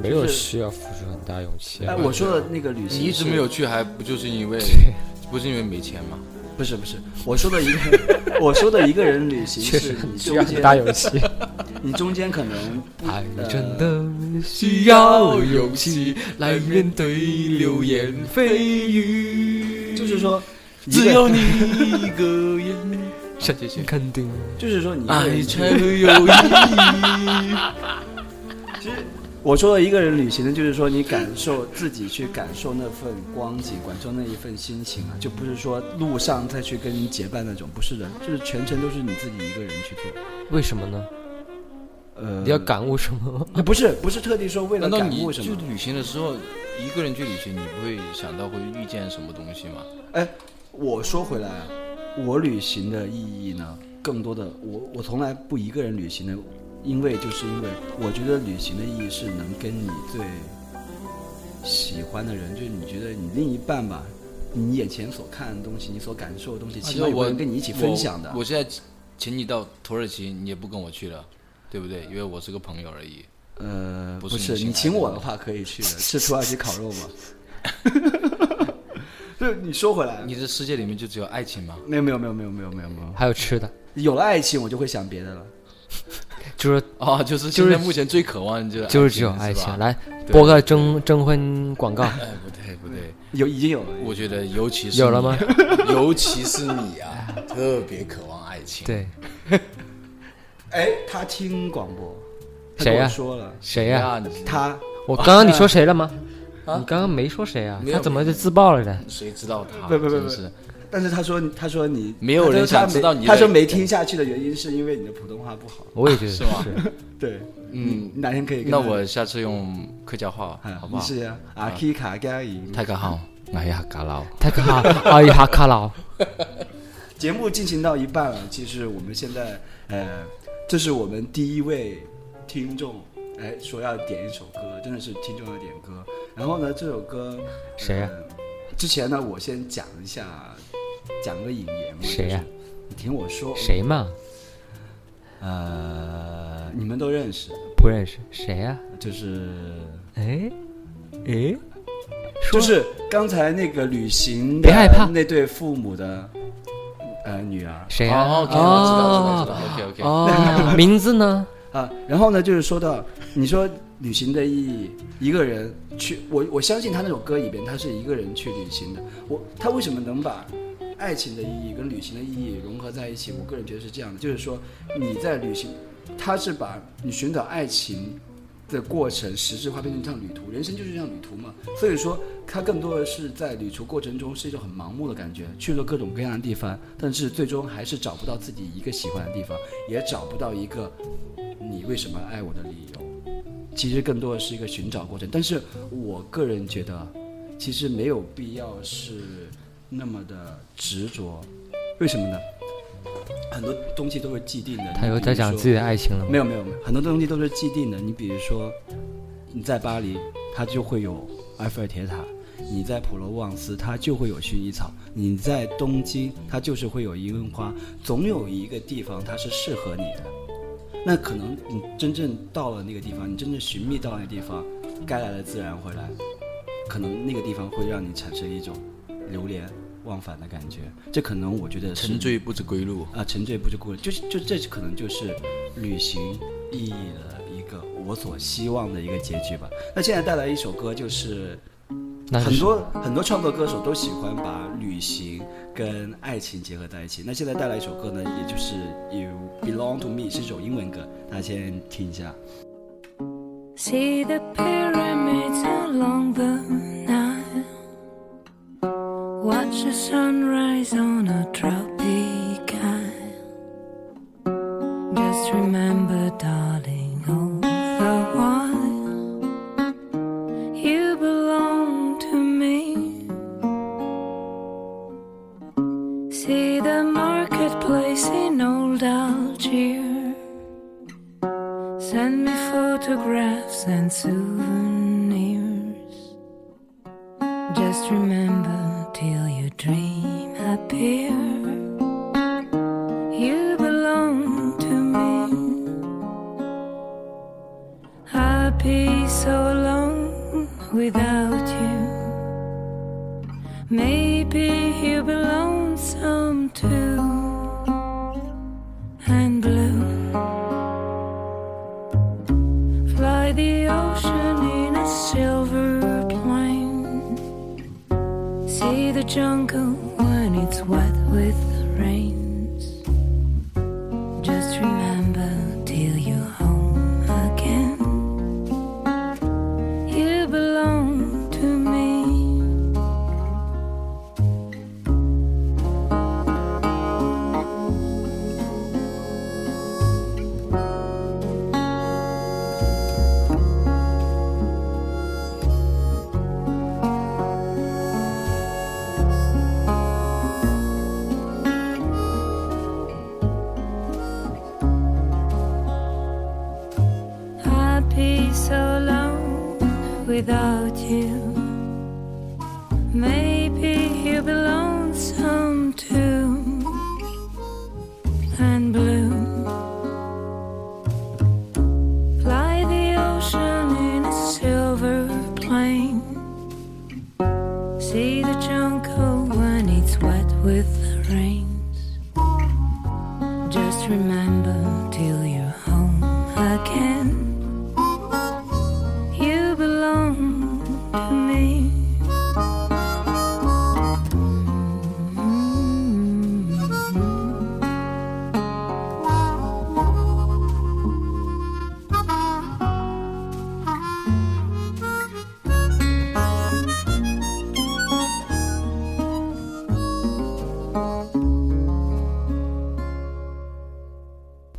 D: 没有需要付出很大勇气啊
C: 哎，。我说的那个旅行，
A: 你一直没有，去，还不就是因为 不是因为没钱吗？
C: 不是不是，我说的一个，我说的一个人旅行
D: 确
C: 是你
D: 实需要很
C: 中间
D: 大勇气。
C: 你中间可能不
D: 爱
C: 呃
D: 真的需要勇气来面对流言蜚语。
C: 就是说，
A: 只有你一个人，
D: 小姐姐肯定
C: 就是说你一个
A: 爱
C: 人
A: 才
C: 会
A: 有意义。
C: 其实我说的一个人旅行呢，就是说你感受自己去感受那份光景，感受那一份心情啊，就不是说路上再去跟人结伴那种，不是的，就是全程都是你自己一个人去做。
D: 为什么呢？
C: 呃，
D: 你要感悟什么？
C: 呃不是不是特地说为了感悟什么？
A: 就旅行的时候，一个人去旅行，你不会想到会遇见什么东西吗？
C: 哎，我说回来啊，我旅行的意义呢，更多的我我从来不一个人旅行的，因为就是因为我觉得旅行的意义是能跟你最喜欢的人，就是你觉得你另一半吧，你眼前所看的东西，你所感受的东西，起码有个人跟你一起分享的
A: 我。。我现在请你到土耳其，你也不跟我去了，对不对？因为我是个朋友而已。
C: 呃，
A: 不
C: 不是，
A: 你请
C: 我的话可以去的，吃土耳其烤肉吗。就你说回来，
A: 你的世界里面就只有爱情吗？
C: 没有没有没有没有没有没有没有，
D: 还有吃的，
C: 有了爱情我就会想别的了。
D: 就是
A: 哦，就是
D: 就是
A: 现在目前最渴望的就是
D: 就是只有爱
A: 爱情。
D: 来播个征征婚广告，
A: 哎，不对不对，
C: 有已经有了，
A: 我觉得尤其是
D: 有了吗？
A: 尤其是你啊，特别渴望爱情。，
D: 对，
C: 哎，他听广播，
D: 谁呀
C: 说了，
D: 谁呀？
C: 他
D: 我刚刚你说谁了吗？
A: 啊
D: 你刚刚没说谁啊？他怎么就自爆了呢？
A: 谁知道他？
C: 不不不不
A: 真是
C: 但是他说他说你
A: 没有人
C: 他说他
A: 想知道你
C: 他说没听下去的原因是因为你的普通话不好。
D: 我也觉得
A: 是吗
C: 对，
A: 嗯
C: 哪天可以
A: 那我下次用客家话
C: 哎
A: 好不好？
C: 你是啊，阿 K 卡加伊。
A: 泰克好，我係客家佬。
D: 太可怕！阿姨哈卡劳，
C: 节目进行到一半了，其实我们现在呃，这是我们第一位听众。哎，说要点一首歌，真的是听众要点歌。然后呢，这首歌
D: 谁呀
C: 呃之前呢，我先讲一下，讲个引言嘛。
D: 谁呀
C: 就是你听我说。
D: 谁嘛？
C: 呃，你们都认识，
D: 不认识谁呀？
C: 就是
D: 哎哎，
C: 就是刚才那个旅行
D: 别害怕
C: 的那对父母的呃女儿
D: 谁呀？
A: 哦，OK，我知道，知道，知道。OK OK。
D: 哦，名字呢？
C: 啊。然后呢，就是说到你说旅行的意义，一个人去，我我相信他那首歌里边，他是一个人去旅行的。我他为什么能把爱情的意义跟旅行的意义融合在一起？我个人觉得是这样的，就是说你在旅行，他是把你寻找爱情的过程实质化，变成一趟旅途。人生就是一趟旅途嘛。所以说，它更多的是在旅途过程中是一种很盲目的感觉，去了各种各样的地方，但是最终还是找不到自己一个喜欢的地方，也找不到一个你为什么爱我的理由。其实更多的是一个寻找过程。但是我个人觉得，其实没有必要是那么的执着。为什么呢？很多东西都是既定的。
D: 他又在讲自己的爱情了吗？
C: 没有没有没有，很多东西都是既定的。你比如说，你在巴黎，它就会有埃菲尔铁塔；你在普罗旺斯，它就会有薰衣草；你在东京，它就是会有樱花。总有一个地方它是适合你的。那可能你真正到了那个地方，你真正寻觅到那个地方，该来的自然会来。可能那个地方会让你产生一种流连忘返的感觉。这可能我觉得
A: 沉醉不知归路。
C: 啊，沉醉不知归路，就是就这可能就是旅行意义的一个我所希望的一个结局吧。那现在带来一首歌，就是
D: 那
C: 很多很多创作歌手都喜欢把旅行跟爱情结合在一起。那现在带来一首歌呢，也就是 You Belong to Me，是一首英文歌，大家先听一下。
B: See the pyramids along the Nile. Watch the sunrise on a tropic isle. Just remember, darling, all the while you belong to me. See the marketplace in old Algiers. Send me photographs and souvenirs. Just remember without you. Maybe you'll be lonesome too. And blue. Fly the ocean in a silver plane. See the jungle when it's wet with the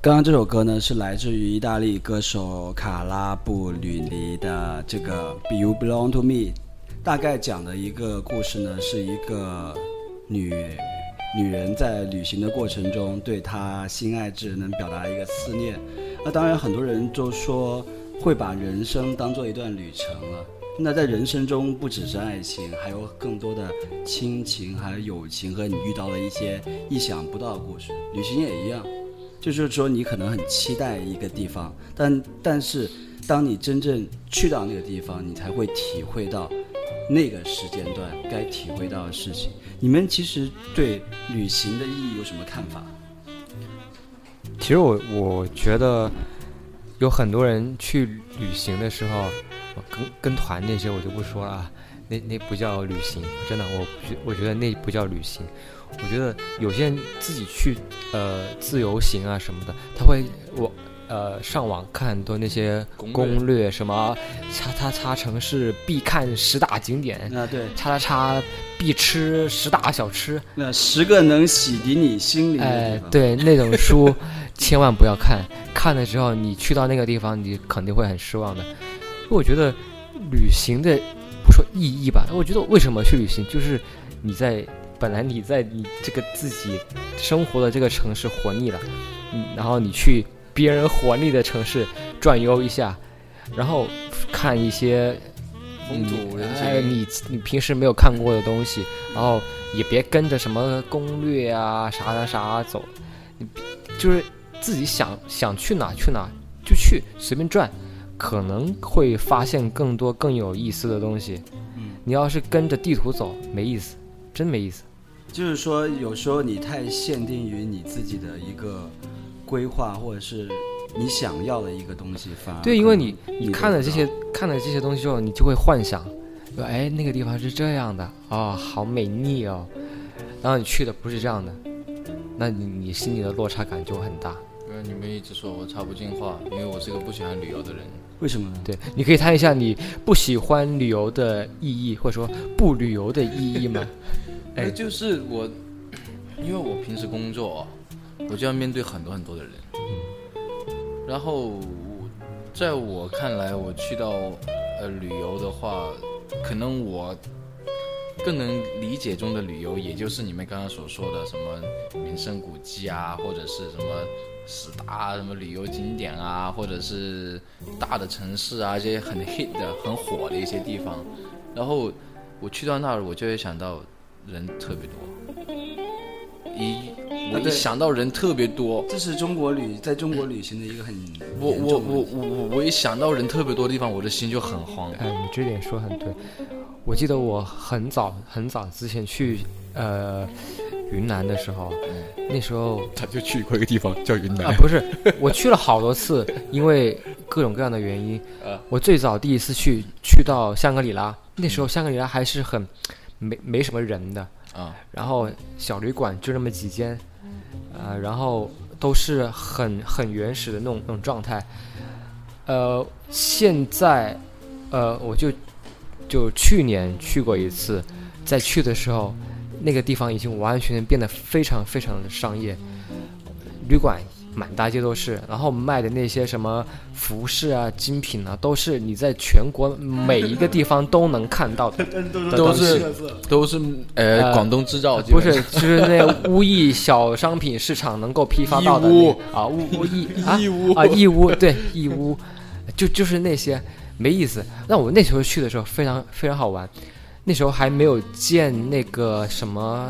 C: 刚刚这首歌呢，是来自于意大利歌手卡拉布吕尼的这个《You Belong to Me》，大概讲的一个故事呢，是一个女女人在旅行的过程中，对她心爱之人能表达一个思念。那当然，很多人都说会把人生当做一段旅程了。那在人生中，不只是爱情，还有更多的亲情，还有友情和你遇到的一些意想不到的故事。旅行也一样。就是说，你可能很期待一个地方，但但是当你真正去到那个地方，你才会体会到那个时间段该体会到的事情。你们其实对旅行的意义有什么看法？
D: 其实我我觉得有很多人去旅行的时候，跟跟团那些我就不说了啊，那那不叫旅行，真的，我我觉得那不叫旅行。我觉得有些人自己去呃自由行啊什么的，他会我呃上网看很多那些
A: 攻略，
D: 什么叉叉叉城市必看十大景点，
C: 啊对，
D: 叉叉叉必吃十大小吃，
C: 那十个能洗涤你心灵
D: 哎。对，那种书 千万不要看，看了之后你去到那个地方，你肯定会很失望的。我觉得旅行的不说意义吧，我觉得为什么去旅行，就是你在本来你在你这个自己生活的这个城市活腻了，嗯，然后你去别人活腻的城市转悠一下，然后看一些
A: 风土人情
D: 哎，你你平时没有看过的东西，然后也别跟着什么攻略啊啥啥啥走，你就是自己想想去哪去哪就去，随便转，可能会发现更多更有意思的东西。
C: 嗯，
D: 你要是跟着地图走，没意思，真没意思。
C: 就是说，有时候你太限定于你自己的一个规划，或者是你想要的一个东西，反而
D: 对，因为你你看了这些看了这些东西之后，你就会幻想，说哎那个地方是这样的哦，好美丽哦，然后你去的不是这样的，那你你心里的落差感就会很大。
A: 因为你们一直说我插不进话，因为我是个不喜欢旅游的人。
C: 为什么呢？
D: 对，你可以谈一下你不喜欢旅游的意义，或者说不旅游的意义吗？哎，
A: 就是我，因为我平时工作，我就要面对很多很多的人，然后在我看来，我去到呃旅游的话，可能我更能理解中的旅游，也就是你们刚刚所说的什么名胜古迹啊，或者是什么十大什么旅游景点啊，或者是大的城市啊，这些很 hit 的、很火的一些地方。然后我去到那儿，我就会想到人特别多。一我一想到人特别多，
C: 这是中国旅在中国旅行的一个很
A: 我我我我我我一想到人特别多的地方，我的心就很慌。
D: 哎，你这点说得很对。我记得我很早很早之前去呃云南的时候，那时候
A: 他就去过一个地方叫云南
D: 啊，不是，我去了好多次，因为各种各样的原因。
A: 呃
D: 我最早第一次去去到香格里拉，那时候香格里拉还是很没没什么人的，
A: 啊
D: 然后小旅馆就那么几间，呃，然后都是很很原始的那种那种状态。呃，现在，呃，我就就去年去过一次，在去的时候，那个地方已经完完全全变得非常非常的商业，旅馆满大街都是，然后卖的那些什么服饰啊、精品啊，都是你在全国每一个地方都能看到的。
A: 都是都是呃
D: 呃
A: 广东制造，基
D: 不是，就是那乌艺小商品市场能够批发到的
A: 乌。
D: 啊，乌乌义啊
A: 义乌。
D: 啊义乌对义乌，就就是那些没意思。那我那时候去的时候非常非常好玩，那时候还没有建那个什么，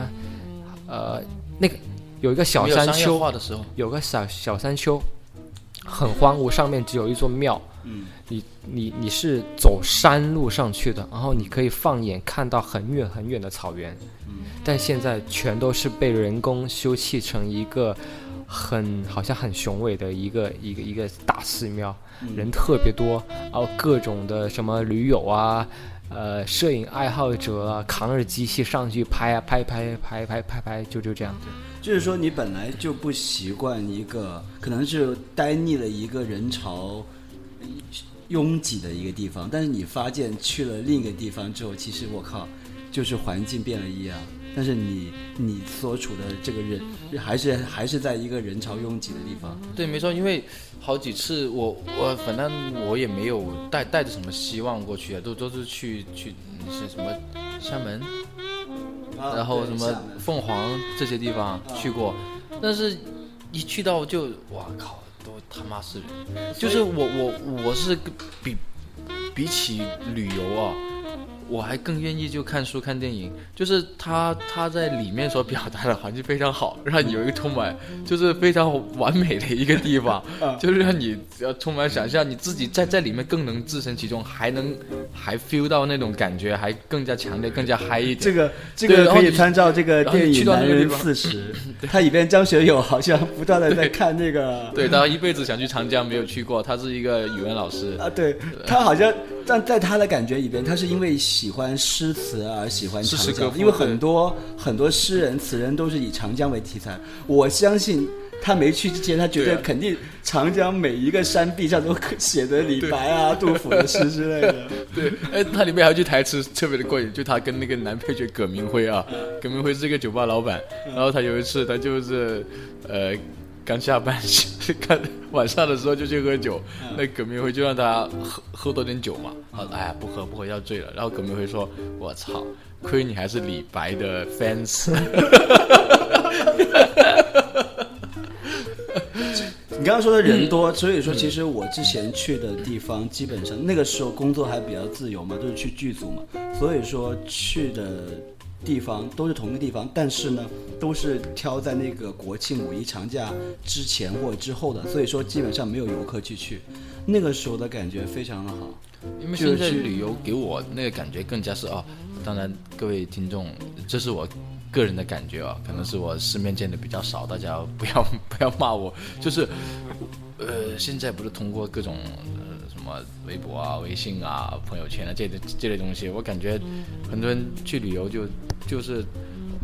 D: 呃，那个有一个小山丘，有个小小山丘，很荒芜，上面只有一座庙。
C: 嗯，
D: 你你你是走山路上去的，然后你可以放眼看到很远很远的草原。
C: 嗯，
D: 但现在全都是被人工修砌成一个很好像很雄伟的一个一个一个大寺庙，
C: 嗯
D: 人特别多，然后各种的什么驴友啊。呃，摄影爱好者啊，扛着机器上去拍啊，拍拍拍拍拍拍，就就这样。
C: 就是说你本来就不习惯一个，可能是待腻了一个人潮拥挤的一个地方，但是你发现去了另一个地方之后，其实我靠，就是环境变了一样，但是你你所处的这个人还是还是在一个人潮拥挤的地方。
A: 对，没错，因为好几次我我反正我也没有带带着什么希望过去的，都都是去去是什么厦门，然后什么凤凰这些地方去过，但是一去到就哇靠，都他妈是人，就是我我我是比比起旅游啊。我还更愿意就看书看电影，就是他他在里面所表达的环境非常好，让你有一个充满就是非常完美的一个地方，就是让你要充满想象，你自己在在里面更能置身其中，还能还 feel 到那种感觉，还更加强烈，更加嗨一点。
C: 这个这个可以参照这个电影《男人四十》，它里边张学友好像不断的在看那个
A: 对，他一辈子想去长江，没有去过。他是一个语文老师，
C: 啊，对他好像但在他的感觉里边，他是因为喜欢诗词而喜欢长江，因为很多很多诗人词人都是以长江为题材。我相信他没去之前，他绝对
A: 对啊
C: 肯定长江每一个山壁上都写的李白啊、杜甫的诗之类的。
A: 对，哎，它里面还有句台词特别的过瘾，就他跟那个男配角葛明辉啊，葛明辉是一个酒吧老板，然后他有一次他就是呃刚下班，看晚上的时候就去喝酒，那葛明辉就让他喝喝多点酒嘛。他说：“哎呀，不喝不喝，要醉了。”然后葛明辉说：“我操，亏你还是李白的 fans。”
C: 你刚刚说的人多，所以说其实我之前去的地方，基本上那个时候工作还比较自由嘛，就是去剧组嘛，所以说去的地方都是同一个地方，但是呢，都是挑在那个国庆五一长假之前或之后的，所以说基本上没有游客去去，那个时候的感觉非常的好。
A: 因为现在旅游给我那个感觉更加是哦，当然各位听众，这是我个人的感觉啊，可能是我世面见的比较少，大家不要 不要骂我，就是呃，现在不是通过各种什么微博啊、微信啊、朋友圈啊这类这类东西，我感觉很多人去旅游就就是。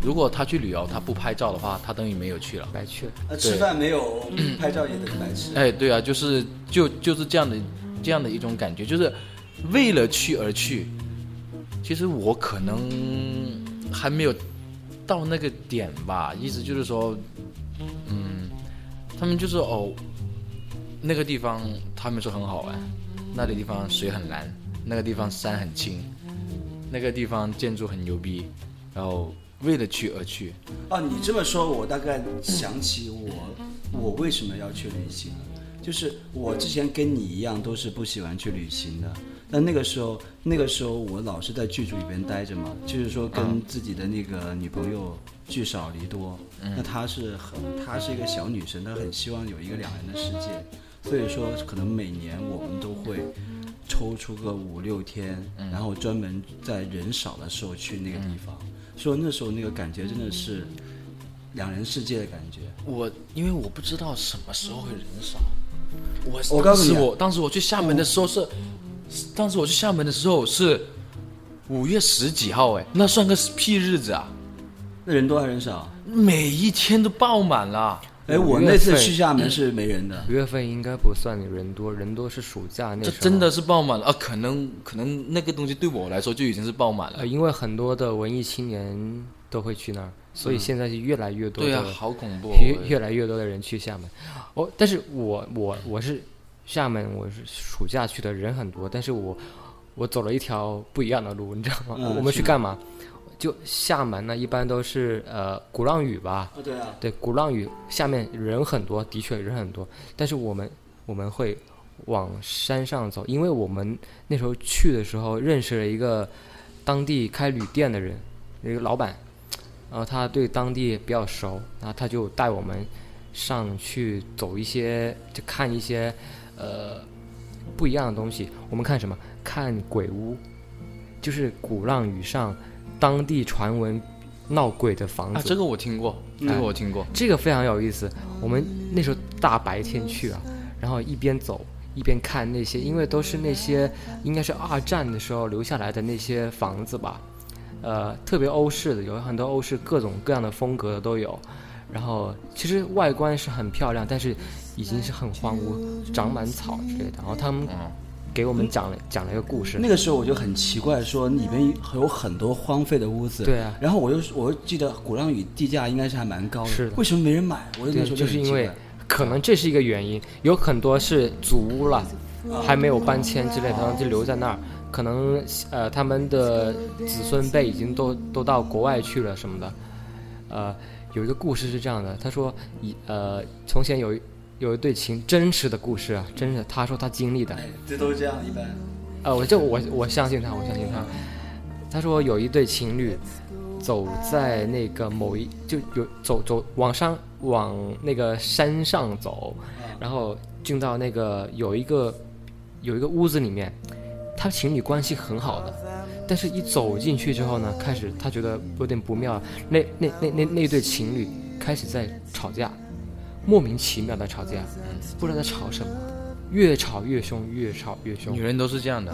A: 如果他去旅游，他不拍照的话，他等于没有去了。
D: 白去了。
C: 呃，吃饭没有拍照也等于白吃。
A: 哎，对 啊，就是就就是这样的这样的一种感觉，就是为了去而去。其实我可能还没有到那个点吧，意思就是说，嗯，他们就是哦，那个地方他们说很好玩，那个地方水很蓝，那个地方山很青，那个地方建筑很牛逼，然后为了去而去。
C: 哦，你这么说，我大概想起我我为什么要去旅行了。就是我之前跟你一样，都是不喜欢去旅行的。但那个时候，那个时候我老是在剧组里边待着嘛，就是说跟自己的那个女朋友聚少离多。那她是很，她是一个小女生，她很希望有一个两人的世界。所以说，可能每年我们都会抽出个五六天，然后专门在人少的时候去那个地方。说那时候那个感觉真的是两人世界的感觉。
A: 我因为我不知道什么时候会人少，我
C: 我告诉你啊
A: 我当时我去厦门的时候是，当时我去厦门的时候是五月十几号，哎，那算个屁日子啊！
C: 那人多还是人少？
A: 每一天都爆满了。
C: 哎，我那次去厦门是没人的。
D: 五 月份应该不算人多，人多是暑假那时候。
A: 这真的是爆满了啊！可能可能那个东西对我来说就已经是爆满了
D: 呃，。因为很多的文艺青年都会去那儿，所以现在是越来越多的、
A: 对啊，好恐怖、
D: 越越来越多的人去厦门。哦，但是我我我是厦门，我是暑假去的，人很多，但是我我走了一条不一样的路，你知道吗？
C: 嗯
D: 我们去干嘛？就厦门呢，一般都是呃鼓浪屿吧，
C: 啊，对啊，
D: 对，鼓浪屿下面人很多，的确人很多，但是我们我们会往山上走，因为我们那时候去的时候认识了一个当地开旅店的人，一个老板，然后他对当地比较熟，然后他就带我们上去走一些，就看一些呃不一样的东西。我们看什么？看鬼屋，就是鼓浪屿上当地传闻闹鬼的房子。
A: 啊，这个我听过，这个我听过。
D: 这个非常有意思。我们那时候大白天去啊，然后一边走一边看那些，因为都是那些应该是二战的时候留下来的那些房子吧，呃，特别欧式的，有很多欧式各种各样的风格的都有。然后其实外观是很漂亮，但是已经是很荒芜，长满草之类的。然后他们
A: 嗯
D: 给我们讲了讲了一个故事，
C: 那个时候我就很奇怪，说里边有很多荒废的屋子。
D: 对啊
C: 然后我又我又记得鼓浪屿地价应该是还蛮高的，
D: 是的
C: 为什么没人买？我那
D: 对，
C: 时候
D: 就是因为可能这是一个原因，有很多是祖屋了，还没有搬迁之类的，然后就留在那儿。可能呃，他们的子孙辈已经都都到国外去了什么的。呃，有一个故事是这样的，他说以呃，从前有一有一对情真实的故事啊，真的，他说他经历的。
C: 哎，这都是这样一般。
D: 呃，我就我我相信他，我相信他。他说有一对情侣走在那个某一就有走走往上往那个山上走，然后进到那个有一个有一个屋子里面，他情侣关系很好的，但是一走进去之后呢，开始他觉得有点不妙，那那那那那对情侣开始在吵架，莫名其妙的吵架，不知道在吵什么，越吵越凶，越吵越凶
A: 女。人都是这样的，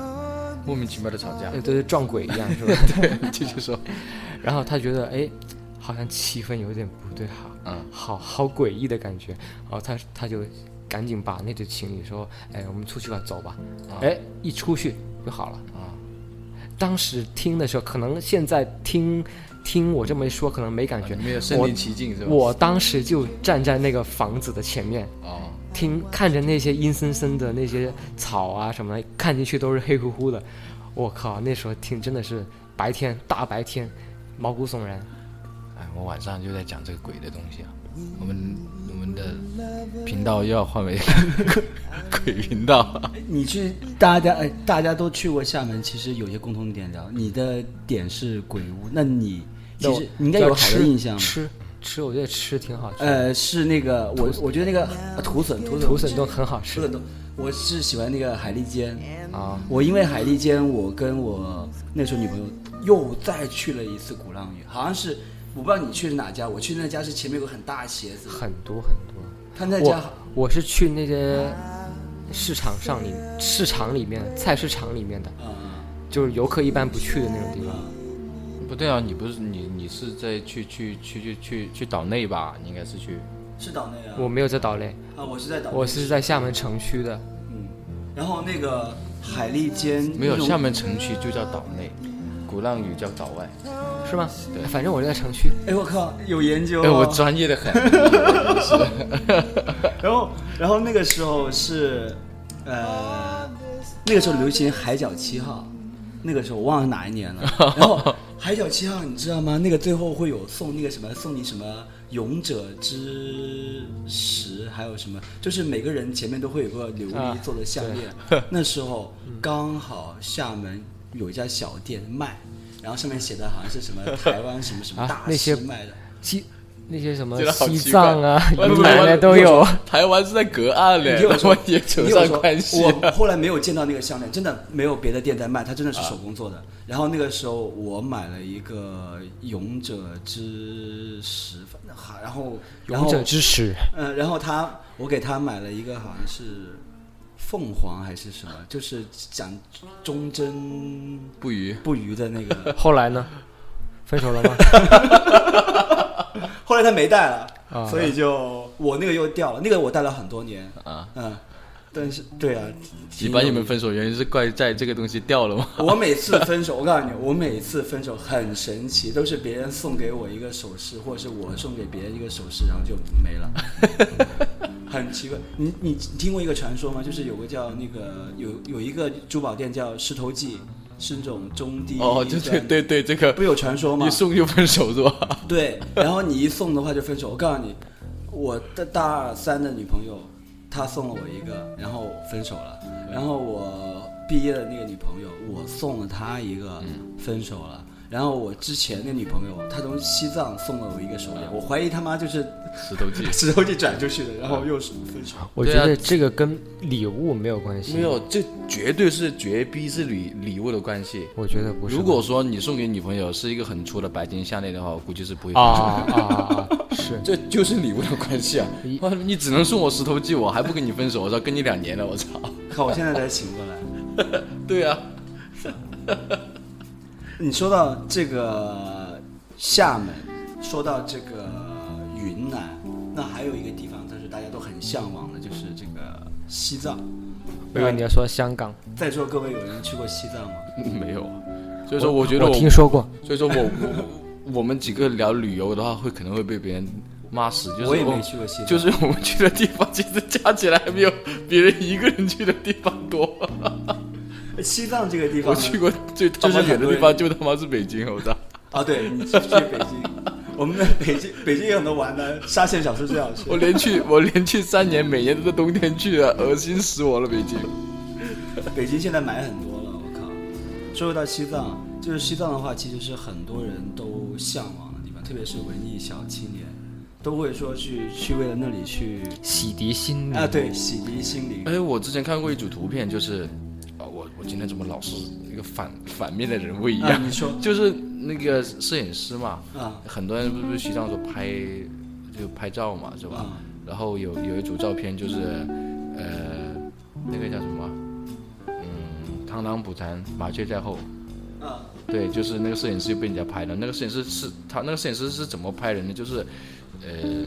A: 莫名其妙的吵架。
D: 对，撞鬼一样，是吧？
A: 对继续说。
D: 然后他觉得，哎，好像气氛有点不对，哈，
A: 嗯
D: 好好诡异的感觉。然后他他就赶紧把那对情侣说，哎，我们出去吧，走吧。哎，一出去就好了。
A: 啊，
D: 当时听的时候，可能现在听听我这么一说，可能没感觉。
A: 没有身临其境是吧？
D: 我当时就站在那个房子的前面，
A: 哦，
D: 听看着那些阴森森的那些草啊什么的，看进去都是黑乎乎的。我靠，那时候听真的是白天大白天，毛骨悚然。
A: 哎，我晚上就在讲这个鬼的东西啊。我们我们的频道又要换为鬼频道。
C: 你去大家哎，大家都去过厦门，其实有些共同点的。你的点是鬼屋，那你其实你应该有好的印象吧？
D: 吃吃，我觉得吃挺好吃。
C: 呃，是那个我我觉得那个呃土笋土笋
D: 土笋都很好吃
C: 土笋冻，我是喜欢那个海蛎煎。
D: 啊。
C: 我因为海蛎煎，我跟我那时候女朋友又再去了一次鼓浪屿，好像是我不知道你去的哪家，我去那家是前面有个很大的鞋子，
D: 很多很多。
C: 他那家
D: 我我是去那些市场上里市场里面菜市场里面的，
C: 啊
D: 就是游客一般不去的那种地方。
A: 不对啊，你不是你你是在去去去去去去岛内吧？你应该是去
C: 是岛内啊，
D: 我没有在岛内，
C: 啊我是在岛内，
D: 我是在厦门城区的。
C: 嗯，然后那个海蛎煎
A: 没有厦门城区就叫岛内，鼓浪屿叫岛外。
D: 是吗？
A: 对
D: 反正我就在城区。
C: 哎我靠有研究、
A: 哎，
C: 哦，
A: 我专业的很。
C: 然后，然后那个时候是，呃，那个时候流行海角七号，那个时候我忘了哪一年了。然后海角七号你知道吗？那个最后会有送那个什么，送你什么勇者之石，还有什么，就是每个人前面都会有个琉
D: 啊
C: 璃做的项链。那时候刚好厦门有一家小店卖，然后上面写的好像是什么台湾什么什么
D: 啊
C: 大师卖的。
D: 西那些什么
A: 觉得好
D: 西藏啊、云南的都有。
A: 台湾是在隔岸嘞，
C: 你听我说
A: 我也扯
C: 你听我说
A: 上关系。
C: 我后来没有见到那个项链，真的没有别的店在卖，它真的是手工做的。然后那个时候我买了一个勇者之石，反正好，然后
D: 勇者，之石，
C: 嗯呃，然后他我给他买了一个好像是凤凰还是什么，就是讲忠贞
A: 不渝，
C: 不渝的那个。
D: 后来呢？分手了吗？
C: 后来他没带了，
D: 啊
C: 所以就我那个又掉了，那个我戴了很多年
A: 啊。
C: 嗯，但是对啊，
A: 你把你们分手原因是怪在这个东西掉了吗？
C: 我每次分手，我告诉你，我每次分手很神奇，都是别人送给我一个首饰，或者是我送给别人一个首饰，然后就没了，很奇怪。你你你听过一个传说吗？就是有个叫那个有有一个珠宝店叫石头记，是那种中低
A: 哦，对对
C: 端
A: 对对，这个
C: 不有传说吗
A: 一？送就分手是吧？
C: 对，然后你一送的话就分手。我告诉你，我的大二三的女朋友，她送了我一个，然后分手了。然后我毕业的那个女朋友，我送了她一个，分手了。然后我之前那女朋友，她从西藏送了我一个手链，我怀疑他妈就是
A: 石头记
C: 石头记转出去的，然后又是分手。
D: 我觉得这个跟礼物没有关系。
A: 没有，这绝对是绝逼是礼礼物的关系。
D: 我觉得不是。
A: 如果说你送给女朋友是一个很粗的白金项链的话，我估计是不会分手。
D: 啊啊啊啊！是
A: 这就是礼物的关系啊！哇你只能送我石头记，我还不跟你分手，我操，跟你两年了，我操！
C: 靠我现在才醒过来。
A: 对啊，
C: 你说到这个厦门，说到这个云南，那还有一个地方，但是大家都很向往的，就是这个西藏。
D: 我以为你要说香港，
C: 在座各位有人去过西藏吗？
A: 没有，所以说我觉得
D: 我
A: 我，
D: 听说过。
A: 所以说我我我们几个聊旅游的话，会可能会被别人骂死。就是
C: 我也没去过西藏，
A: 就是我们去的地方，其实加起来还没有别人一个人去的地方多。
C: 西藏这个地方，
A: 我去过最他妈远的地方，就他妈是北京，我操！
C: 啊，对你去去北京，我们在北京北京有很多玩的，沙县小吃最好吃。
A: 我连去我连去三年，每年都是冬天去的，恶心死我了，北京。
C: 北京现在买很多了，我靠！说回到西藏，就是西藏的话，其实是很多人都向往的地方，特别是文艺小青年，都会说去去为了那里去
D: 洗涤心灵
C: 啊，对，洗涤心灵。
A: 哎，我之前看过一组图片，就是啊，我我今天怎么老是一个反反面的人物一
C: 啊，
A: 样？
C: 你说
A: 就是那个摄影师嘛，
C: 啊
A: 很多人不是西藏说拍就拍照嘛，是吧？
C: 啊
A: 然后有有一组照片就是，呃，那个叫什么？嗯，螳螂捕蝉，麻雀在后。
C: 啊
A: 对，就是那个摄影师被人家拍的。那个摄影师是他那个摄影师是怎么拍人的？就是，呃，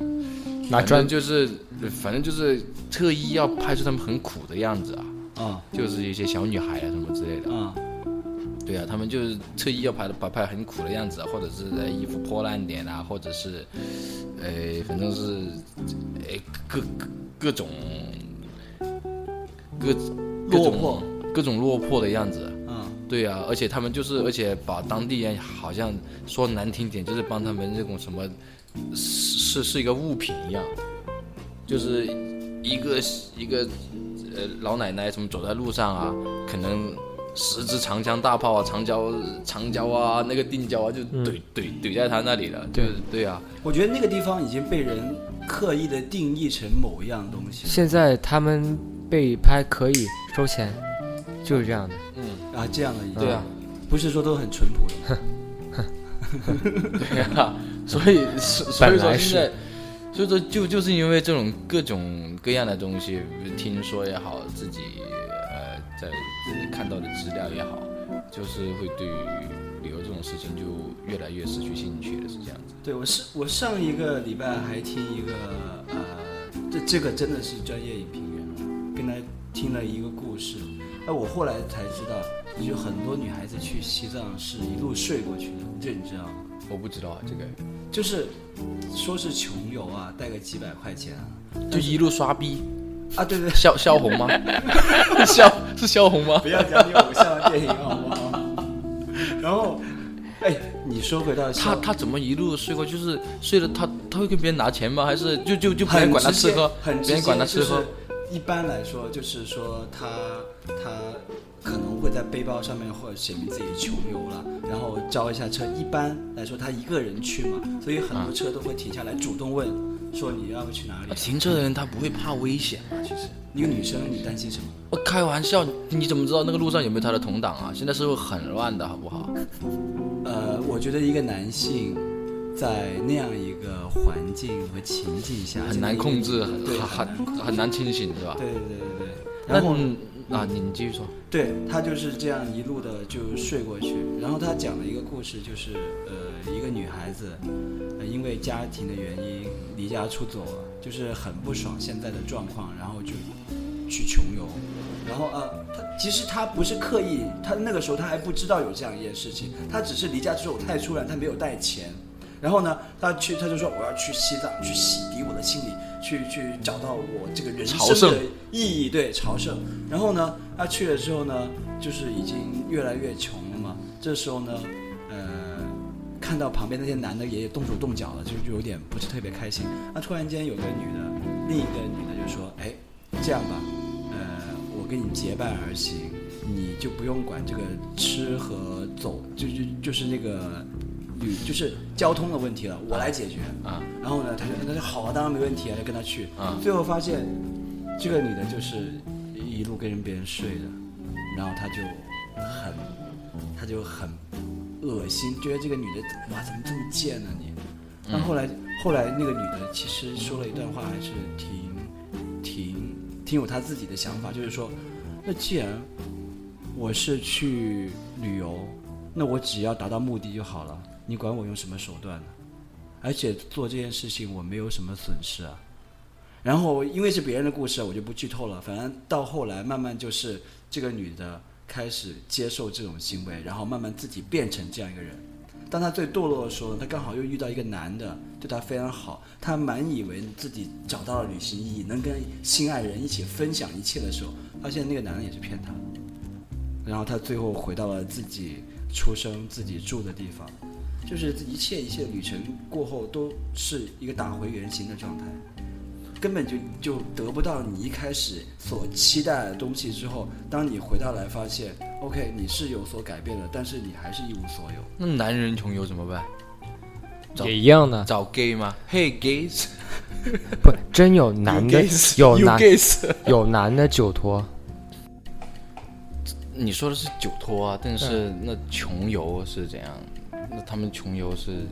A: 反
D: 拿砖
A: 正就是反正就是特意要拍出他们很苦的样子啊，
C: 啊
A: 就是一些小女孩啊什么之类的。
C: 啊！
A: 对啊，他们就是特意要拍的把拍很苦的样子啊，或者是呃衣服破烂点啊，或者是，呃，反正是，呃各各各种各各种
C: 落魄
A: 各种落魄的样子。
C: 嗯，
A: 对啊，而且他们就是，而且把当地人好像说难听点，就是帮他们这种什么，是是一个物品一样，就是一个一个呃老奶奶什么走在路上啊，可能十支长枪大炮啊，长焦长焦啊，那个定焦啊，就怼怼怼在他那里了，对对啊，
C: 我觉得那个地方已经被人刻意的定义成某一样东西
D: 现在他们被拍可以收钱，就是这样的。
A: 嗯，
C: 啊，这样的已。经
A: 对啊，
C: 不是说都很淳朴的。
A: 对啊，所以所所以说现在，所以说就就是因为这种各种各样的东西，听说也好，自己呃在看到的资料也好，就是会对旅游这种事情就越来越失去兴趣了，是这样子。
C: 对我是我上一个礼拜还听一个呃，这这个真的是专业影评人了，跟他听了一个故事。那我后来才知道，就很多女孩子去西藏是一路睡过去的，这你知道吗？
A: 我不知道啊，这个
C: 就是说是穷游啊，带个几百块钱啊，
A: 就一路刷逼，
C: 啊对对，
A: 萧萧红吗？萧是萧红吗？
C: 不要讲你偶像的电影好不好？然后，哎，你说回到
A: 他他怎么一路睡过？就是睡了他他会跟别人拿钱吗？还是就就就别人管他吃喝，
C: 很
A: 别人管他吃喝？。
C: 一般来说，就是说他他可能会在背包上面或者写明自己穷游了，然后招一下车。一般来说，他一个人去嘛，所以很多车都会停下来主动问，说你要不去哪里
A: 啊？停车的人他不会怕危险嘛？其实。
C: 一个女生，你担心什么？
A: 我开玩笑，你怎么知道那个路上有没有他的同党啊？现在社会很乱的，好不好？
C: 呃，我觉得一个男性在那样一个环境和情境下
A: 很难控制，很很
C: 很难
A: 清醒，是吧？
C: 对对对对对。然后
A: 嗯啊，你你继续说。
C: 对他就是这样一路的就睡过去，然后他讲了一个故事，就是呃一个女孩子，呃因为家庭的原因离家出走了，就是很不爽现在的状况，然后就去穷游，然后呃他其实他不是刻意，他那个时候他还不知道有这样一件事情，他只是离家出走太突然，他没有带钱。然后呢，他去，他就说我要去西藏，去洗涤我的心理，去去找到我这个人生的意义，对朝圣。然后呢，他去了之后呢，就是已经越来越穷了嘛。这时候呢，呃，看到旁边那些男的也动手动脚了，就就有点不是特别开心。那突然间有个女的，另一个女的就说：“哎，这样吧，呃，我跟你结伴而行，你就不用管这个吃和走，就就就是那个旅就是交通的问题了，我来解决。”
A: 啊，
C: 然后呢，他就他说好啊，当然没问题啊，就跟他去。
A: 啊
C: 最后发现这个女的就是一路跟别人睡的，然后他就很他就很恶心，觉得这个女的哇怎么这么贱呢你？但后来后来那个女的其实说了一段话，还是挺挺挺有她自己的想法，就是说，那既然我是去旅游，那我只要达到目的就好了，你管我用什么手段呢？而且做这件事情我没有什么损失啊。然后因为是别人的故事，我就不剧透了。反正到后来慢慢就是这个女的开始接受这种行为，然后慢慢自己变成这样一个人。当她最堕落的时候，她刚好又遇到一个男的，对她非常好，她满以为自己找到了旅行意义，能跟心爱人一起分享一切的时候，发现那个男的也是骗她。然后她最后回到了自己出生、自己住的地方，就是一切一切旅程过后都是一个打回原形的状态。根本就就得不到你一开始所期待的东西之后，当你回到来发现，OK，你是有所改变的，但是你还是一无所有。
A: 那男人穷游怎么办？找
D: 也一样的，
A: 找 gay 吗？Hey gays，
D: 不真有男的
A: gays，
D: 有男
A: gays。
D: 有男的酒托，
A: 你说的是酒托啊，但是那穷游是怎样？那他们穷游是，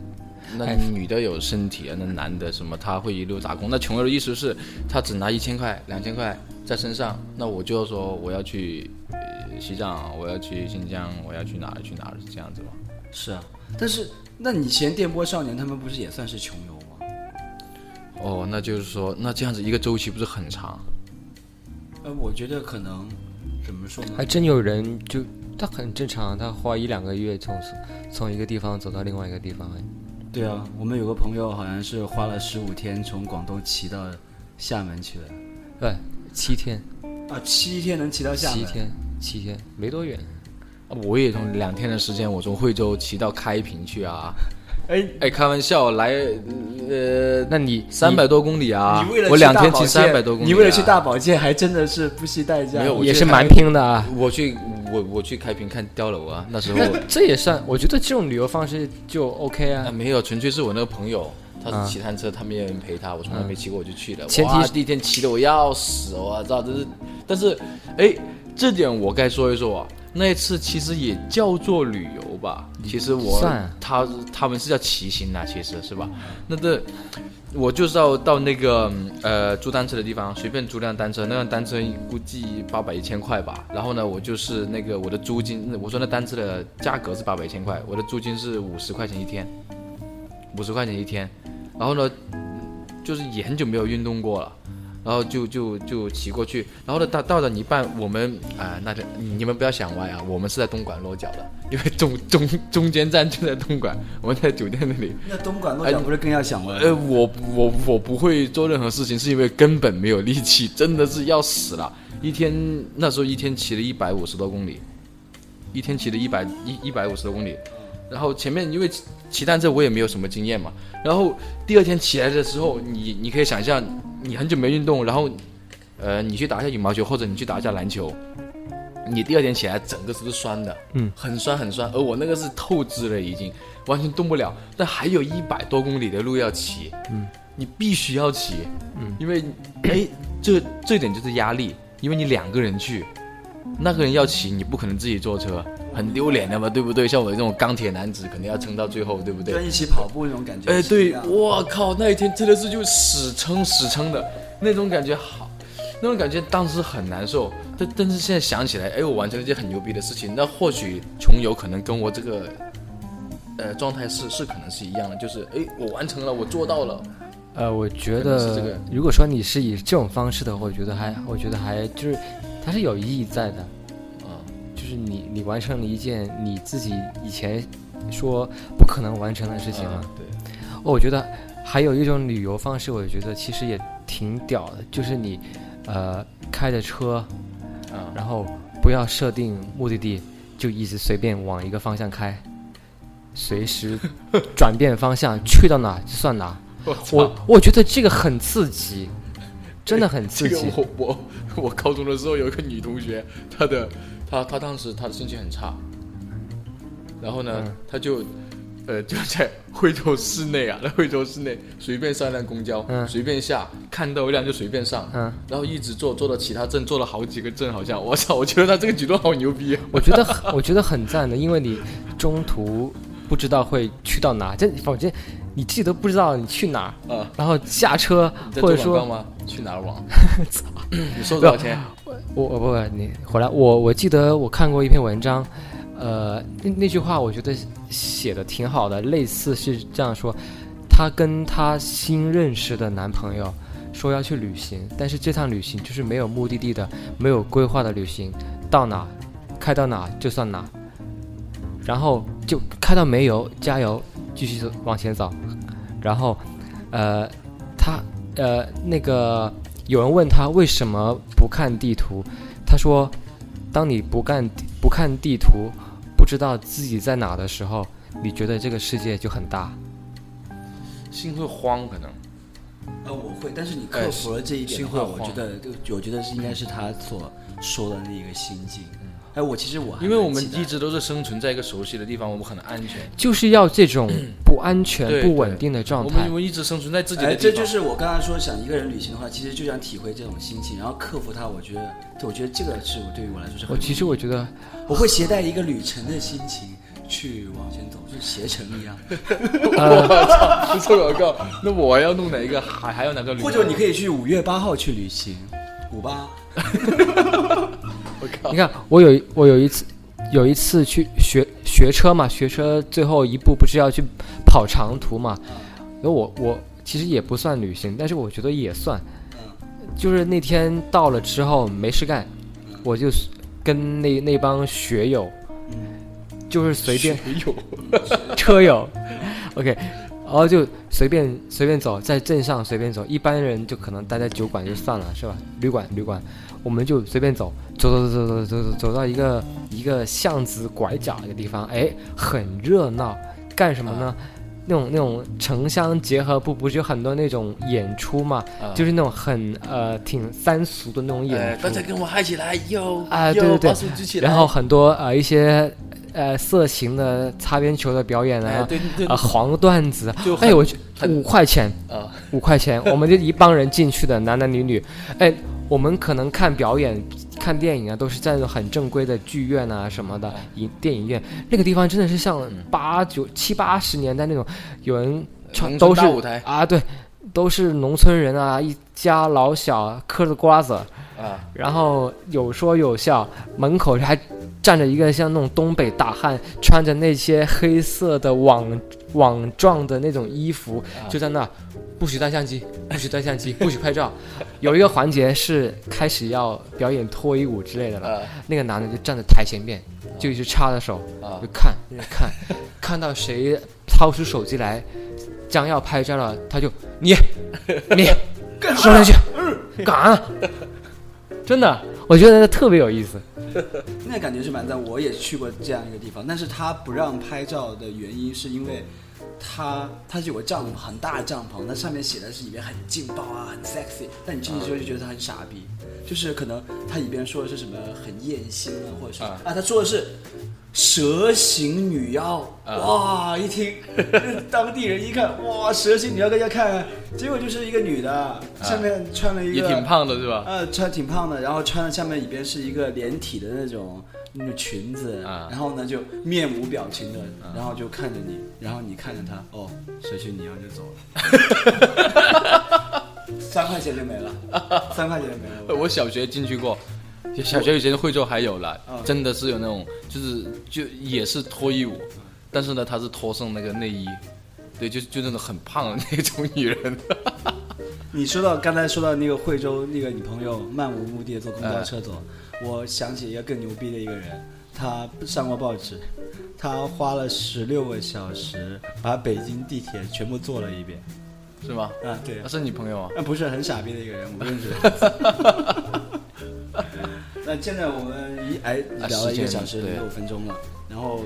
A: 那
D: 哎
A: 女的有身体啊，那男的什么他会一路打工。那穷游的意思是，他只拿一千块、两千块在身上，那我就要说我要去呃西藏，我要去新疆，我要去哪儿去哪儿，是这样子吗？
C: 是啊，但是那你前电波少年他们不是也算是穷游吗？
A: 哦，那就是说，那这样子一个周期不是很长？
C: 呃，我觉得可能怎么说呢？
D: 还真有人就他很正常，他花一两个月从从一个地方走到另外一个地方。哎，
C: 对啊，我们有个朋友好像是花了十五天从广东骑到厦门去了。
D: 对，七天，
C: 啊，七天能骑到厦门？
D: 七天，七天，没多远。
A: 我也从两天的时间，我从惠州骑到开平去啊。
C: 哎
A: 哎，开玩笑，来，呃，
D: 那你
A: 三百多公里啊！
C: 你为了
A: 我两天骑三百多公里、啊，
C: 你为了去大保健还真的是不惜代价。
A: 没有
D: 也是蛮拼的啊。
A: 我去我我去开平看碉楼啊，那时候
D: 这也算，我觉得这种旅游方式就 OK 啊。
A: 啊没有，纯粹是我那个朋友，他
D: 啊
A: 是骑单车，他没有人陪他，我从来没骑过，我就去了。
D: 前提是
A: 哇第一天骑的我要死，我操，这是。但是，哎，这点我该说一说啊。那一次其实也叫做旅游吧，其实我
D: 算啊
A: 他他们是叫骑行啊，其实是吧？那这我就是要到那个呃租单车的地方，随便租辆单车，那辆单车估计八百一千块吧。然后呢，我就是那个我的租金，我说那单车的价格是八百一千块，我的租金是五十块钱一天，五十块钱一天。然后呢，就是也很久没有运动过了。然后就就就骑过去，然后呢，到到了一半，我们啊、那就你们不要想歪啊，我们是在东莞落脚的，因为中中中间站就在东莞，我们在酒店那里。
C: 那东莞落脚不是更要想歪？
A: 呃，我我我不会做任何事情，是因为根本没有力气，真的是要死了。一天那时候一天骑了一百五十多公里，一天骑了一百一一百五十多公里，然后前面因为骑骑单车我也没有什么经验嘛，然后第二天起来的时候，你你可以想象，你很久没运动，然后呃你去打一下羽毛球或者你去打一下篮球，你第二天起来整个是酸的，
D: 嗯，
A: 很酸很酸，而我那个是透支了已经，完全动不了，但还有一百多公里的路要骑，
D: 嗯，
A: 你必须要骑，
D: 嗯，
A: 因为哎这这点就是压力，因为你两个人去，那个人要骑，你不可能自己坐车，很丢脸的嘛，对不对？像我这种钢铁男子，肯定要撑到最后，对不对？
C: 跟一起跑步那种感觉。
A: 哎，对，
C: 我
A: 我靠，那一天真的是就死撑死撑的那种感觉，好，那种感觉当时很难受。但但是现在想起来，哎，我完成了一件很牛逼的事情。那或许穷游可能跟我这个呃状态是是可能是一样的，就是哎，我完成了，我做到了。
D: 呃，我觉得，
A: 这个
D: 如果说你是以这种方式的话，我觉得还，我觉得还就是，它是有意义在的。
A: 啊，
D: 就是你你完成了一件你自己以前说不可能完成的事情了。
A: 啊对，
D: 哦我觉得还有一种旅游方式，我觉得其实也挺屌的，就是你呃开着车，
A: 啊，
D: 然后不要设定目的地，就一直随便往一个方向开，随时 转变方向，去到哪就算哪。
A: 我
D: 我我觉得这个很刺激，真的很刺
A: 这个
D: 激。
A: 我我我高中的时候有一个女同学，她的她她当时他的心情很差，然后呢，
D: 嗯。
A: 她就呃就在惠州市内啊，在惠州市内随便上一辆公交，
D: 嗯。
A: 随便下，看到一辆就随便上，
D: 嗯，
A: 然后一直坐坐到其他镇，坐了好几个镇，好像我操，我觉得他这个举动好牛逼啊！
D: 我觉得我觉得很赞的，因为你中途不知道会去到哪，这反正你自己都不知道你去哪儿，
A: 啊，
D: 然后下车或者说？
A: 去哪儿网？你收多少钱？
D: 我我不你回来，我我记得我看过一篇文章，呃，那那句话我觉得写的挺好的，类似是这样说：她跟她新认识的男朋友说要去旅行，但是这趟旅行就是没有目的地的、没有规划的旅行，到哪开到哪就算哪，然后就开到没油加油，继续走往前走，然后呃，他呃那个有人问他为什么不看地图，他说，当你不看不看地图，不知道自己在哪的时候，你觉得这个世界就很大。
A: 心会慌，可能。
C: 呃，我会，但是你克服了这一点的话，我觉得，就我觉得是应该是他所说的那一个心境。哎，我其实我还
A: 因为我们一直都是生存在一个熟悉的地方，我们很安全。
D: 就是要这种 不安全、不稳定的状态
A: 我们我。们一直生存在自己的
C: 哎，
A: 地方。
C: 这就是我刚才说想一个人旅行的话，其实就想体会这种心情，然后克服它。我觉得，对，我觉得这个是我对于我来说是很
D: 我其实我觉得，
C: 我会携带一个旅程的心情去往前走，就携程一样。
D: 呃，
A: 我操，不做广告，那我要弄哪一个？还还有哪个旅游？
C: 或者你可以去五月八号去旅行，五八。
D: 你，看，我有我有一次有一次去学学车嘛，学车最后一步不是要去跑长途嘛？然后我我其实也不算旅行，但是我觉得也算。就是那天到了之后没事干，我就跟那那帮学友就是随便 车友，OK，然后就随便随便走，在镇上随便走，一般人就可能待在酒馆就算了，是吧？旅馆旅馆，我们就随便走，走走走走走走走，到一个一个巷子拐角一个地方，哎，很热闹，干什么呢？那种那种城乡结合部不是有很多那种演出嘛？就是那种很呃挺三俗的那种演出。
A: 刚才跟我嗨起来，哟
D: 啊，对对对，然后很多呃一些呃色情的擦边球的表演啊，
A: 对对
D: 对，黄段子。哎，我去，五块钱
A: 啊，
D: 五块钱，我们就一帮人进去的，男男女女，哎。我们可能看表演。看电影啊，都是在那种很正规的剧院啊什么的影电影院，那个地方真的是像八九七八十年代那种，有人穿都是
A: 舞台。
D: 啊，对，都是农村人啊，一家老小嗑着瓜子，
A: 啊，
D: 然后有说有笑，门口还站着一个像那种东北大汉，穿着那些黑色的网网状的那种衣服，
A: 啊。
D: 就在那，不许带相机，不许带相机，不许拍照。有一个环节是开始要表演脱衣舞之类的了，
A: 啊
D: 那个男的就站在台前面，就一直插着手，
A: 啊
D: 就看，就看，看到谁掏出手机来，将要拍照了，他就你你 说上去，干啥呢？真的，我觉得那特别有意思。
C: 那感觉是蛮赞。我也去过这样一个地方，但是他不让拍照的原因是因为他他是有个帐篷，很大的帐篷，那上面写的是里面很劲爆啊，很 sexy，但你进去之后就觉得他很傻逼，就是可能他里边说的是什么很艳星啊，或者是
A: 啊
C: 啊他说的是。蛇形女妖，
A: 啊
C: 哇！一听，当地人一看，哇，蛇形女妖，大家看看，结果就是一个女的，上面穿了一个，
A: 也挺胖的是吧？
C: 呃，穿挺胖的，然后穿的下面里边是一个连体的那种那个裙子，
A: 啊。
C: 然后呢就面无表情的，然后就看着你，然后你看着他，哦，谁去你要就走了，三块钱就没了，三块钱就没了。
A: 我小学进去过，小学以前惠州还有了
C: 啊，
A: 真的是有那种，就是就也是脱衣舞，但是呢，她是脱剩那个内衣，对，就就那种很胖的那种女人，
C: 你说到刚才说到那个惠州那个女朋友漫无目的地坐公交车走，我想起一个更牛逼的一个人，他上过报纸，他花了十六个小时把北京地铁全部坐了一遍。
A: 是吗？
C: 啊，对
A: 他，是你朋友啊？
C: 那不是很傻逼的一个人，我不认识。那现在我们一哎聊了一个小时六分钟了，然后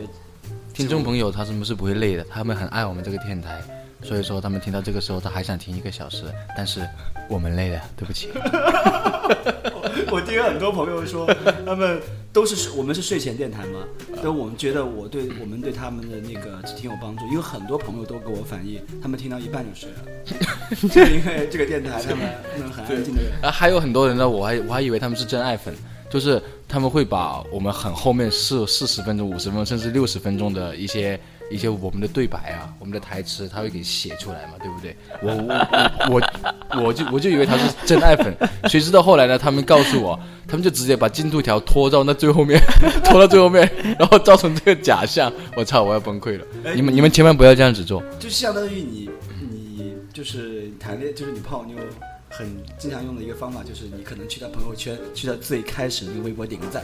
A: 听众朋友他们是不会累的，他们很爱我们这个电台，所以说他们听到这个时候，他还想听一个小时，但是我们累了，对不起。
C: 我听很多朋友说，他们都是我们是睡前电台嘛，但我们觉得我对我们对他们的那个挺有帮助，因为很多朋友都给我反映，他们听到一半就睡了，就因为这个电台他们 他们很安静的人。
A: 啊，还有很多人呢，我还我还以为他们是真爱粉，就是他们会把我们很后面四四十分钟、五十分钟，甚至六十分钟的一些一些我们的对白啊，我们的台词，他会给写出来嘛，对不对？我我我我就我就以为他是真爱粉，谁知道后来呢？他们告诉我，他们就直接把进度条拖到那最后面，拖到最后面，然后造成这个假象。我操，我要崩溃了！你们你们千万不要这样子做。
C: 就相当于你你就是谈恋，就是你泡妞很经常用的一个方法，就是你可能去他朋友圈，去他最开始的那个微博点个赞，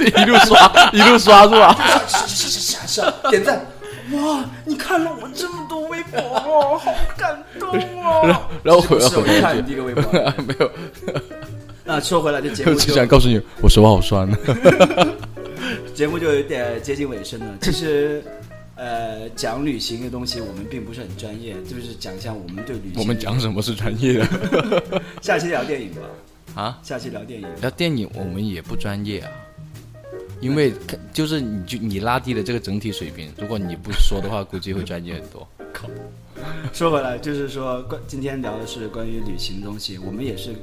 A: 一路刷，一路刷是吧？
C: 是是是是是点赞，哇，你看了我这么多微博哦，好感动哦。
A: 然后回
C: 是我
A: 回
C: 看你
A: 去
C: 第一个微博。
A: 没有，
C: 那说回来，这节目
A: 只
C: 就
A: 想告诉你，我手好酸。
C: 节目就有点接近尾声了。其实，呃，讲旅行的东西我们并不是很专业，就是讲一下我们对旅行。
A: 我们讲什么是专业的
C: 下期聊电影吧，
A: 啊？
C: 下期聊电影。
A: 聊电影我们也不专业啊，因为就是你就你拉低了这个整体水平，如果你不说的话，估计会专业很多。
C: 靠 说回来，就是说关今天聊的是关于旅行的东西，我们也是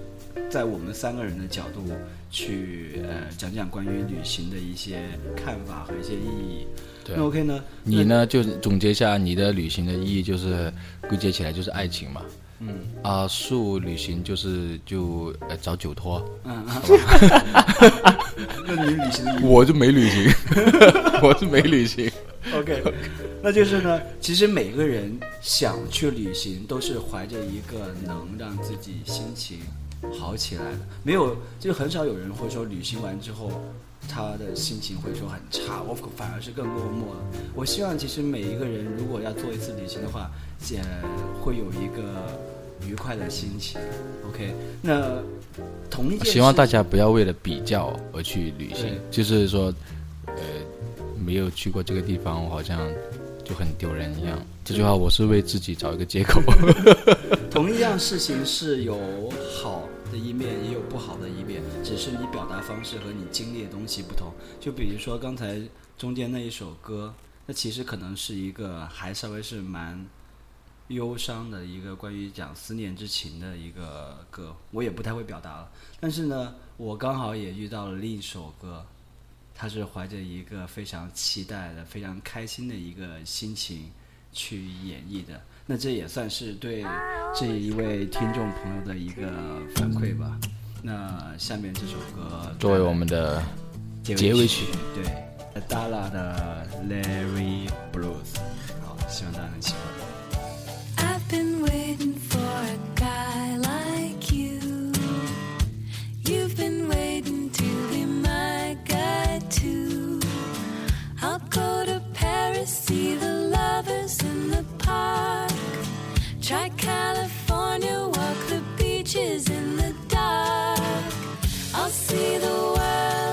C: 在我们三个人的角度去呃讲讲关于旅行的一些看法和一些意义。那 OK 呢？
A: 你呢，就总结一下你的旅行的意义，就是归结起来就是爱情嘛。
C: 嗯
A: 啊，树旅行就是就呃找酒托，
C: 嗯，那你旅行的意义
A: 我就没旅行，我是没旅行。
C: OK，那就是呢，其实每个人想去旅行，都是怀着一个能让自己心情好起来的。没有，就很少有人会说旅行完之后他的心情会说很差，我反而是更落寞了。我希望其实每一个人如果要做一次旅行的话，也会有一个愉快的心情。OK，那同一件
E: 希望大家不要为了比较而去旅行，就是说，呃，没有去过这个地方，我好像就很丢人一样。这句话我是为自己找一个借口。
C: 同一样事情是有好的一面，也有不好的一面，只是你表达方式和你经历的东西不同。就比如说刚才中间那一首歌，那其实可能是一个还稍微是蛮忧伤的一个关于讲思念之情的一个歌，我也不太会表达了。但是呢，我刚好也遇到了另一首歌，它是怀着一个非常期待的、非常开心的一个心情去演绎的。那这也算是对这一位听众朋友的一个反馈吧。那下面这首歌
E: 作为我们的结尾曲，
C: 对，Dala 的 Larry Blues，好，希望大家能喜欢。
B: I've been waiting for a guy like you. You've been waiting to be my guy too. I'll go to Paris, see the lovers in the park. Try California, walk the beaches in the dark. I'll see the world